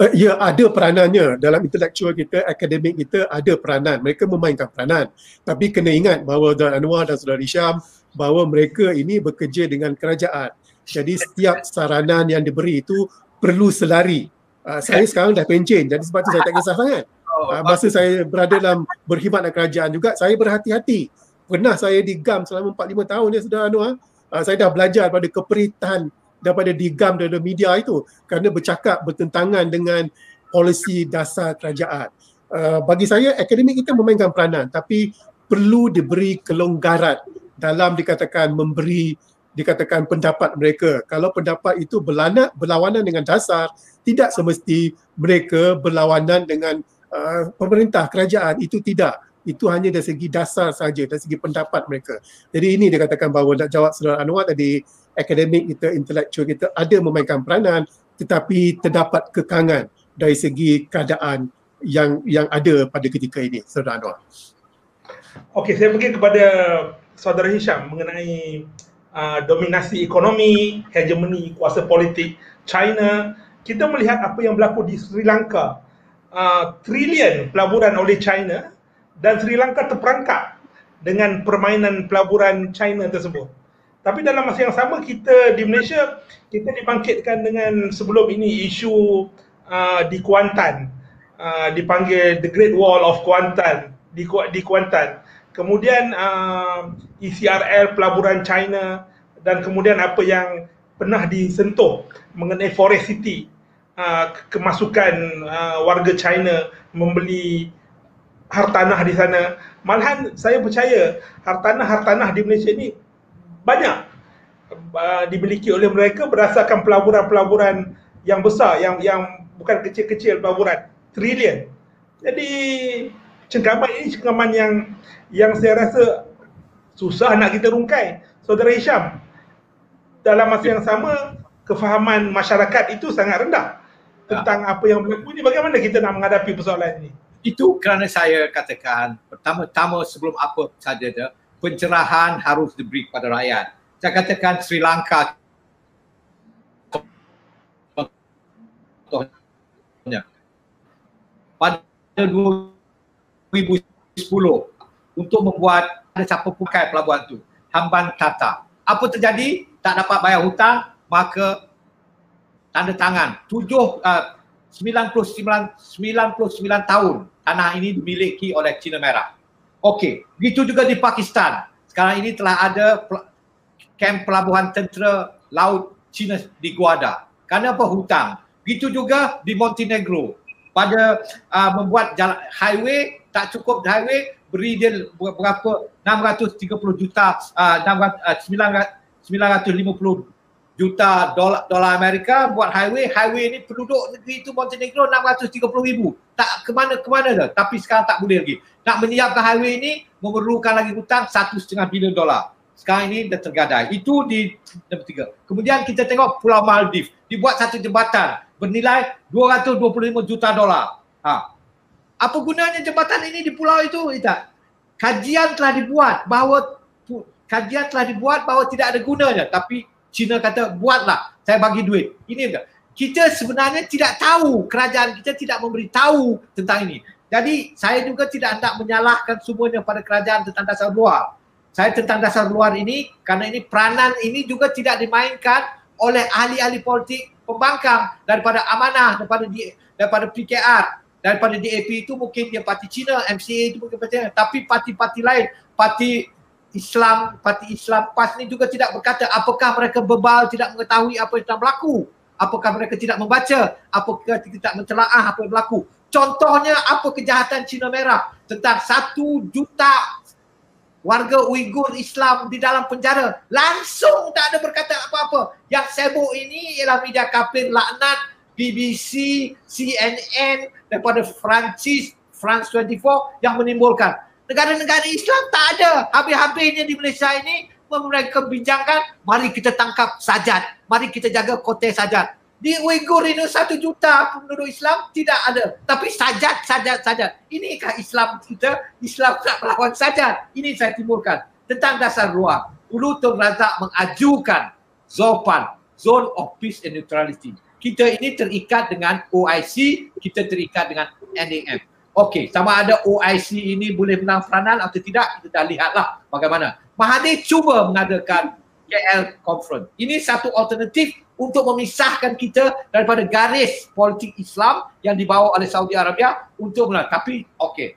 Uh, ya ada peranannya dalam intelektual kita, akademik kita ada peranan. Mereka memainkan peranan. Tapi kena ingat bahawa Tuan Anwar dan Saudara Hisham bahawa mereka ini bekerja dengan kerajaan. Jadi setiap saranan yang diberi itu perlu selari. Uh, saya sekarang dah pencen jadi sebab tu saya tak kisah sangat. Uh, masa saya berada dalam berkhidmat dengan kerajaan juga saya berhati-hati. Pernah saya digam selama 4-5 tahun ya Saudara Anwar uh, saya dah belajar pada keperitan daripada digam daripada media itu kerana bercakap bertentangan dengan polisi dasar kerajaan. Uh, bagi saya akademik kita memainkan peranan tapi perlu diberi kelonggaran dalam dikatakan memberi dikatakan pendapat mereka. Kalau pendapat itu berlanak, berlawanan dengan dasar, tidak semesti mereka berlawanan dengan uh, pemerintah kerajaan. Itu tidak itu hanya dari segi dasar saja dari segi pendapat mereka. Jadi ini dia katakan bahawa nak jawab saudara Anwar tadi akademik kita, intelektual kita ada memainkan peranan tetapi terdapat kekangan dari segi keadaan yang yang ada pada ketika ini saudara Anwar. Okey, saya pergi kepada saudara Hisham mengenai uh, dominasi ekonomi, hegemoni kuasa politik China. Kita melihat apa yang berlaku di Sri Lanka. Uh, trilion pelaburan oleh China dan Sri Lanka terperangkap dengan permainan pelaburan China tersebut. Tapi dalam masa yang sama kita di Malaysia kita dibangkitkan dengan sebelum ini isu uh, di Kuantan uh, dipanggil the Great Wall of Kuantan di di Kuantan. Kemudian uh, ECRL pelaburan China dan kemudian apa yang pernah disentuh mengenai Forest City uh, kemasukan uh, warga China membeli hartanah di sana. Malahan saya percaya hartanah-hartanah di Malaysia ini banyak uh, dimiliki oleh mereka berdasarkan pelaburan-pelaburan yang besar yang yang bukan kecil-kecil pelaburan trilion. Jadi cengkaman ini cengkaman yang yang saya rasa susah nak kita rungkai. Saudara Hisham, dalam masa yang sama kefahaman masyarakat itu sangat rendah tentang apa yang berlaku ini. Bagaimana kita nak menghadapi persoalan ini? itu kerana saya katakan pertama-tama sebelum apa saja dia pencerahan harus diberi kepada rakyat. Saya katakan Sri Lanka contohnya pada 2010 untuk membuat ada siapa pakai pelabuhan tu Hamban Tata. Apa terjadi? Tak dapat bayar hutang maka tanda tangan tujuh uh, 99 99 tahun tanah ini dimiliki oleh Cina Merah. Okey, begitu juga di Pakistan. Sekarang ini telah ada kem pelabuhan tentera laut Cina di Guada. Kerana apa hutang? Begitu juga di Montenegro. Pada uh, membuat jalan highway tak cukup highway beri dia berapa 630 juta uh, 950 juta dolar dolar Amerika buat highway highway ni penduduk negeri itu Montenegro 630 ribu. Tak ke mana ke mana dah tapi sekarang tak boleh lagi. Nak menyiapkan highway ini memerlukan lagi hutang satu setengah bilion dolar. Sekarang ini dah tergadai. Itu di nombor tiga. Kemudian kita tengok Pulau Maldives. Dibuat satu jembatan bernilai 225 juta dolar. Ha. apa gunanya jembatan ini di pulau itu tak kajian telah dibuat bahawa kajian telah dibuat bahawa tidak ada gunanya. Tapi Cina kata buatlah saya bagi duit. Ini enggak. Kita sebenarnya tidak tahu, kerajaan kita tidak memberi tahu tentang ini. Jadi saya juga tidak hendak menyalahkan semuanya pada kerajaan tentang dasar luar. Saya tentang dasar luar ini kerana ini peranan ini juga tidak dimainkan oleh ahli-ahli politik pembangkang daripada amanah daripada di, daripada PKR daripada DAP itu mungkin dia parti Cina, MCA itu mungkin parti tapi parti-parti lain, parti Islam, parti Islam PAS ni juga tidak berkata apakah mereka bebal tidak mengetahui apa yang sedang berlaku. Apakah mereka tidak membaca, apakah tidak mentelaah apa yang berlaku. Contohnya apa kejahatan Cina Merah tentang satu juta warga Uyghur Islam di dalam penjara. Langsung tak ada berkata apa-apa. Yang sibuk ini ialah media kafir laknat BBC, CNN, daripada Francis, France 24 yang menimbulkan. Negara-negara Islam tak ada. Habis-habisnya di Malaysia ini mereka bincangkan, mari kita tangkap sajat, mari kita jaga kote sajat. Di Uyghur ini satu juta penduduk Islam tidak ada. Tapi sajat, sajat, sajat. Inikah Islam kita? Islam tak melawan sajat. Ini saya timbulkan. Tentang dasar ruang. Ulu Tun Razak mengajukan ZOPAN, Zone of Peace and Neutrality. Kita ini terikat dengan OIC, kita terikat dengan NAM. Okey, sama ada OIC ini boleh menang peranan atau tidak, kita dah lihatlah bagaimana. Mahathir cuba mengadakan KL Conference. Ini satu alternatif untuk memisahkan kita daripada garis politik Islam yang dibawa oleh Saudi Arabia untuk menang. Tapi okey,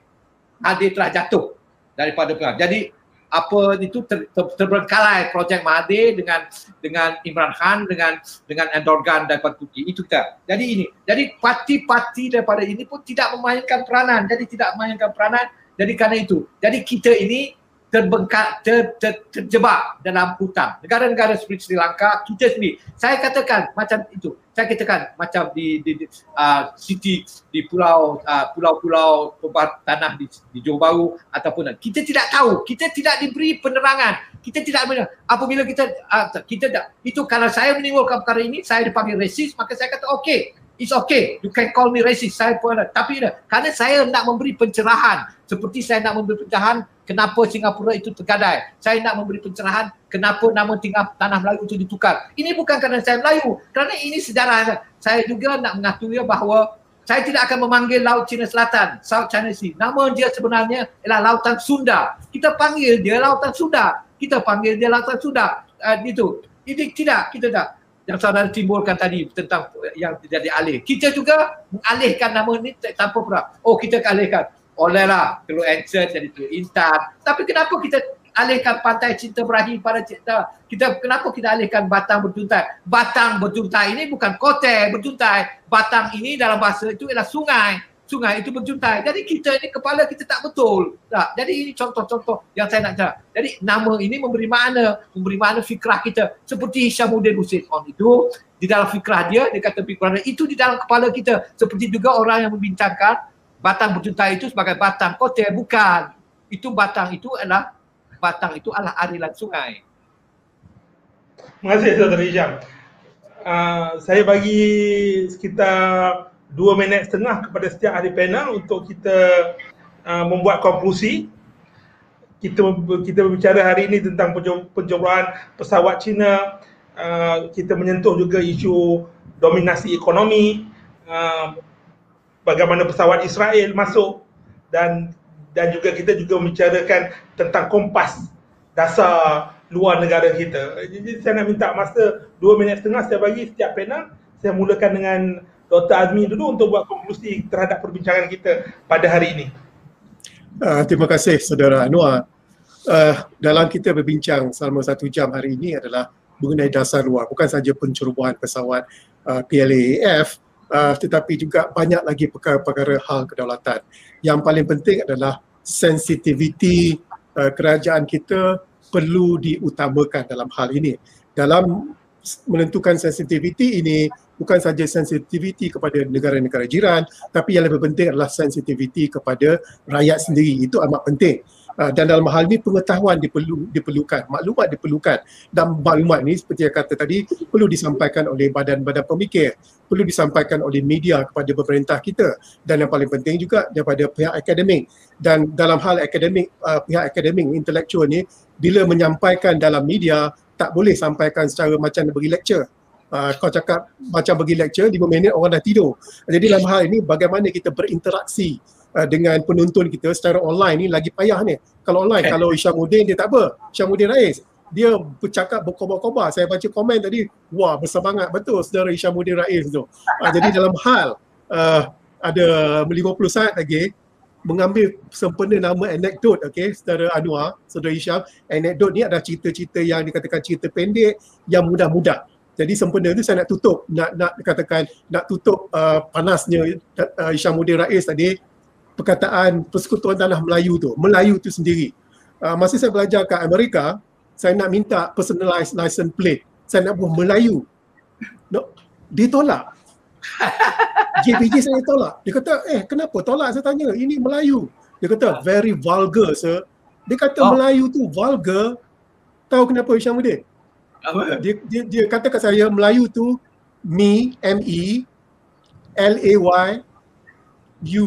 Mahathir telah jatuh daripada perang. Jadi apa itu ter, ter, terbengkalai projek Mahathir dengan dengan Imran Khan dengan dengan Erdogan dan Turki itu kita. Jadi ini. Jadi parti-parti daripada ini pun tidak memainkan peranan. Jadi tidak memainkan peranan. Jadi kerana itu. Jadi kita ini terbengkak ter, ter, terjebak dalam hutang. Negara-negara seperti Sri Lanka kita sendiri. Saya katakan macam itu. Saya katakan macam di di, di uh, city di pulau uh, pulau-pulau tempat tanah di, di Johor Bahru ataupun kita tidak tahu, kita tidak diberi penerangan. Kita tidak. Apabila kita uh, kita tak, itu kalau saya menimbulkan perkara ini saya dipanggil resis maka saya kata okey It's okay. You can call me racist. Saya pun. Tapi ada. Kerana saya nak memberi pencerahan. Seperti saya nak memberi pencerahan kenapa Singapura itu tergadai. Saya nak memberi pencerahan kenapa nama tinggal tanah Melayu itu ditukar. Ini bukan kerana saya Melayu. Kerana ini sejarah. Saya juga nak mengakui bahawa saya tidak akan memanggil Laut Cina Selatan, South China Sea. Nama dia sebenarnya ialah Lautan Sunda. Kita panggil dia Lautan Sunda. Kita panggil dia Lautan Sunda. Uh, itu. Ini tidak, kita tak yang saudara timbulkan tadi tentang yang jadi alih. Kita juga mengalihkan nama ni tanpa pernah. Oh kita alihkan. Olehlah kalau answer jadi tu Intan. Tapi kenapa kita alihkan pantai Cinta Berahi pada cinta? Kita kenapa kita alihkan Batang Berjuntai? Batang Berjuntai ini bukan kote berjuntai. Batang ini dalam bahasa itu ialah sungai sungai itu berjuntai. Jadi kita ini kepala kita tak betul. Tak. Jadi ini contoh-contoh yang saya nak cakap. Jadi nama ini memberi makna, memberi makna fikrah kita. Seperti Hishamuddin Hussein on itu, di dalam fikrah dia, dia kata fikrah itu di dalam kepala kita. Seperti juga orang yang membincangkan batang berjuntai itu sebagai batang kota. Bukan. Itu batang itu adalah, batang itu adalah arilan sungai. Terima kasih Hisham. Uh, saya bagi sekitar dua minit setengah kepada setiap ahli panel untuk kita uh, membuat konklusi. Kita kita berbicara hari ini tentang pencobaan pesawat Cina. Uh, kita menyentuh juga isu dominasi ekonomi. Uh, bagaimana pesawat Israel masuk dan dan juga kita juga membicarakan tentang kompas dasar luar negara kita. Jadi saya nak minta masa dua minit setengah saya bagi setiap panel. Saya mulakan dengan Dr. Azmi dulu untuk buat konklusi terhadap perbincangan kita pada hari ini. Uh, terima kasih saudara Anwar. Uh, dalam kita berbincang selama satu jam hari ini adalah mengenai dasar luar. Bukan saja pencerobohan pesawat uh, PLAAF uh, tetapi juga banyak lagi perkara-perkara hal kedaulatan. Yang paling penting adalah sensitiviti uh, kerajaan kita perlu diutamakan dalam hal ini. Dalam menentukan sensitiviti ini bukan saja sensitiviti kepada negara-negara jiran tapi yang lebih penting adalah sensitiviti kepada rakyat sendiri itu amat penting uh, dan dalam hal ini pengetahuan diperlu, diperlukan maklumat diperlukan dan maklumat ini seperti yang kata tadi perlu disampaikan oleh badan-badan pemikir perlu disampaikan oleh media kepada pemerintah kita dan yang paling penting juga daripada pihak akademik dan dalam hal akademik uh, pihak akademik intelektual ni bila menyampaikan dalam media tak boleh sampaikan secara macam bagi lecture uh, kau cakap macam bagi lecture 5 minit orang dah tidur. Jadi dalam hal ini bagaimana kita berinteraksi uh, dengan penonton kita secara online ni lagi payah ni. Kalau online, okay. kalau Isyamuddin dia tak apa. Isyamuddin Rais, dia bercakap berkobar-kobar. Saya baca komen tadi, wah bersemangat betul saudara Isyamuddin Rais tu. Uh, jadi dalam hal uh, ada 50 saat lagi, mengambil sempena nama anekdot okey saudara Anwar saudara Hisham anekdot ni adalah cerita-cerita yang dikatakan cerita pendek yang mudah-mudah jadi sempena tu saya nak tutup, nak nak katakan nak tutup uh, panasnya uh, Isyamuddin Rais tadi perkataan Persekutuan Tanah Melayu tu, Melayu tu sendiri. Uh, masa saya belajar kat Amerika, saya nak minta personalized license plate. Saya nak buat Melayu. No, dia tolak. <laughs> JPJ saya tolak. Dia kata, eh kenapa tolak saya tanya? Ini Melayu. Dia kata, very vulgar sir. Dia kata oh. Melayu tu vulgar. Tahu kenapa Isyamuddin? Apa? Dia, dia, dia kata kat saya Melayu tu me, M-E, L-A-Y, U.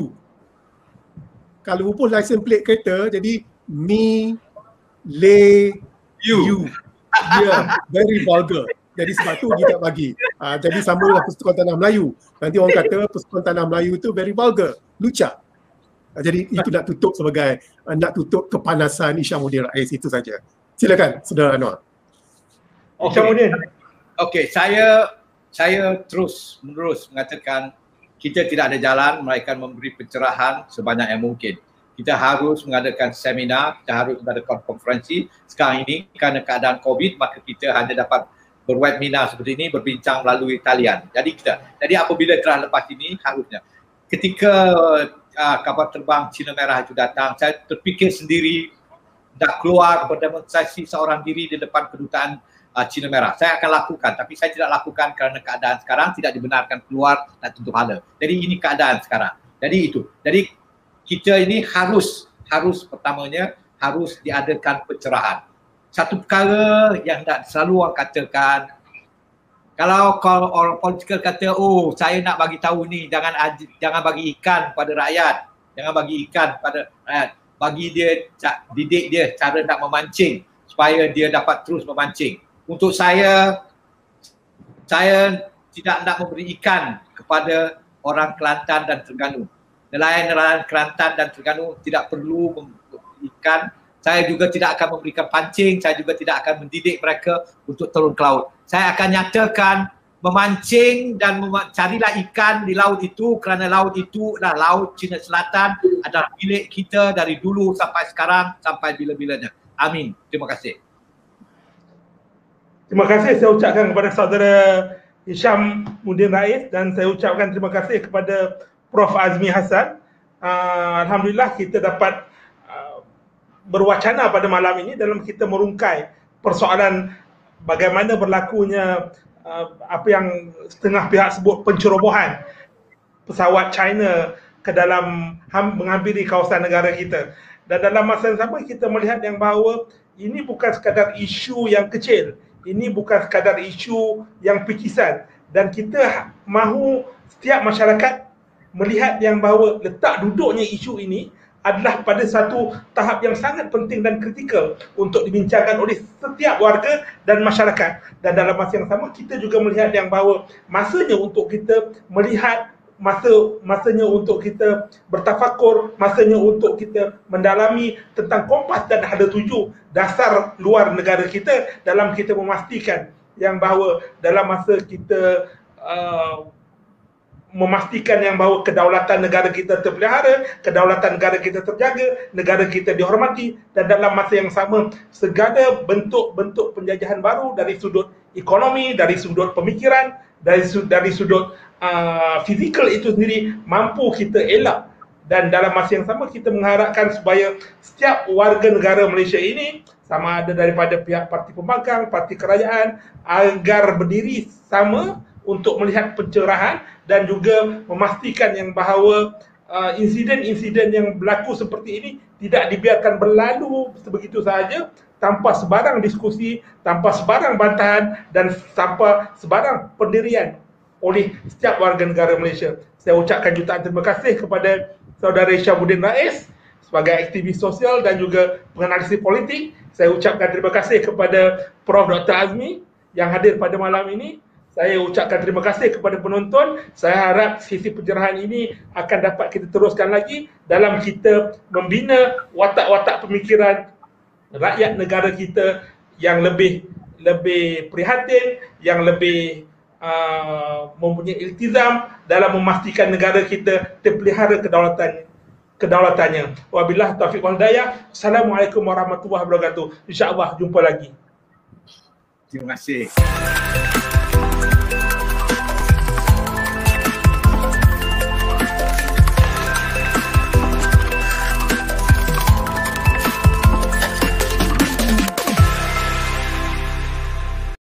Kalau pun license plate kereta jadi me, le, you. you. Yeah, very vulgar. Jadi sebab tu dia tak bagi. Uh, jadi sama lah persekutuan tanah Melayu. Nanti orang kata persekutuan tanah Melayu tu very vulgar, lucak. Uh, jadi itu nak tutup sebagai uh, nak tutup kepanasan Isyamuddin Rais itu saja. Silakan saudara Anwar. Okay. Isyamuddin. Okey, saya saya terus menerus mengatakan kita tidak ada jalan melainkan memberi pencerahan sebanyak yang mungkin. Kita harus mengadakan seminar, kita harus mengadakan konferensi. Sekarang ini kerana keadaan COVID maka kita hanya dapat berwebinar seperti ini berbincang melalui talian. Jadi kita jadi apabila telah lepas ini harusnya ketika uh, kapal terbang Cina Merah itu datang saya terfikir sendiri nak keluar berdemonstrasi seorang diri di depan kedutaan uh, Cina Merah. Saya akan lakukan tapi saya tidak lakukan kerana keadaan sekarang tidak dibenarkan keluar dan tutup hala. Jadi ini keadaan sekarang. Jadi itu. Jadi kita ini harus harus pertamanya harus diadakan pencerahan. Satu perkara yang tak selalu orang katakan kalau kalau orang politikal kata oh saya nak bagi tahu ni jangan jangan bagi ikan pada rakyat jangan bagi ikan pada rakyat. Bagi dia didik dia cara nak memancing supaya dia dapat terus memancing. Untuk saya saya tidak nak memberi ikan kepada orang Kelantan dan Terengganu nelayan-nelayan Kelantan dan Terengganu tidak perlu ikan saya juga tidak akan memberikan pancing, saya juga tidak akan mendidik mereka untuk turun ke laut. Saya akan nyatakan memancing dan carilah ikan di laut itu kerana laut itu adalah laut Cina Selatan adalah milik kita dari dulu sampai sekarang sampai bila-bilanya. Amin. Terima kasih. Terima kasih saya ucapkan kepada saudara Hisham Mudin Rais dan saya ucapkan terima kasih kepada Prof Azmi Hassan. Uh, Alhamdulillah kita dapat berwacana pada malam ini dalam kita merungkai persoalan bagaimana berlakunya uh, apa yang setengah pihak sebut pencerobohan pesawat China ke dalam menghampiri kawasan negara kita dan dalam masa yang sama kita melihat yang bahawa ini bukan sekadar isu yang kecil ini bukan sekadar isu yang pikisan dan kita mahu setiap masyarakat melihat yang bahawa letak duduknya isu ini adalah pada satu tahap yang sangat penting dan kritikal untuk dibincangkan oleh setiap warga dan masyarakat. Dan dalam masa yang sama kita juga melihat yang bahawa masanya untuk kita melihat masa masanya untuk kita bertafakur, masanya untuk kita mendalami tentang kompas dan ada tuju dasar luar negara kita dalam kita memastikan yang bahawa dalam masa kita uh, memastikan yang bahawa kedaulatan negara kita terpelihara, kedaulatan negara kita terjaga, negara kita dihormati dan dalam masa yang sama segala bentuk-bentuk penjajahan baru dari sudut ekonomi, dari sudut pemikiran, dari sudut, dari sudut uh, fizikal itu sendiri mampu kita elak. Dan dalam masa yang sama kita mengharapkan supaya setiap warga negara Malaysia ini sama ada daripada pihak parti pembangkang, parti kerajaan agar berdiri sama untuk melihat pencerahan dan juga memastikan yang bahawa uh, insiden-insiden yang berlaku seperti ini tidak dibiarkan berlalu sebegitu sahaja tanpa sebarang diskusi, tanpa sebarang bantahan dan tanpa sebarang pendirian oleh setiap warga negara Malaysia. Saya ucapkan jutaan terima kasih kepada saudara Syabuddin Rais sebagai aktivis sosial dan juga penganalisis politik. Saya ucapkan terima kasih kepada Prof. Dr. Azmi yang hadir pada malam ini saya ucapkan terima kasih kepada penonton. Saya harap sisi pencerahan ini akan dapat kita teruskan lagi dalam kita membina watak-watak pemikiran rakyat negara kita yang lebih lebih prihatin, yang lebih uh, mempunyai iltizam dalam memastikan negara kita terpelihara kedaulatan kedaulatannya. Wabillah taufiq wal hidayah. Assalamualaikum warahmatullahi wabarakatuh. Insya-Allah jumpa lagi. Terima kasih.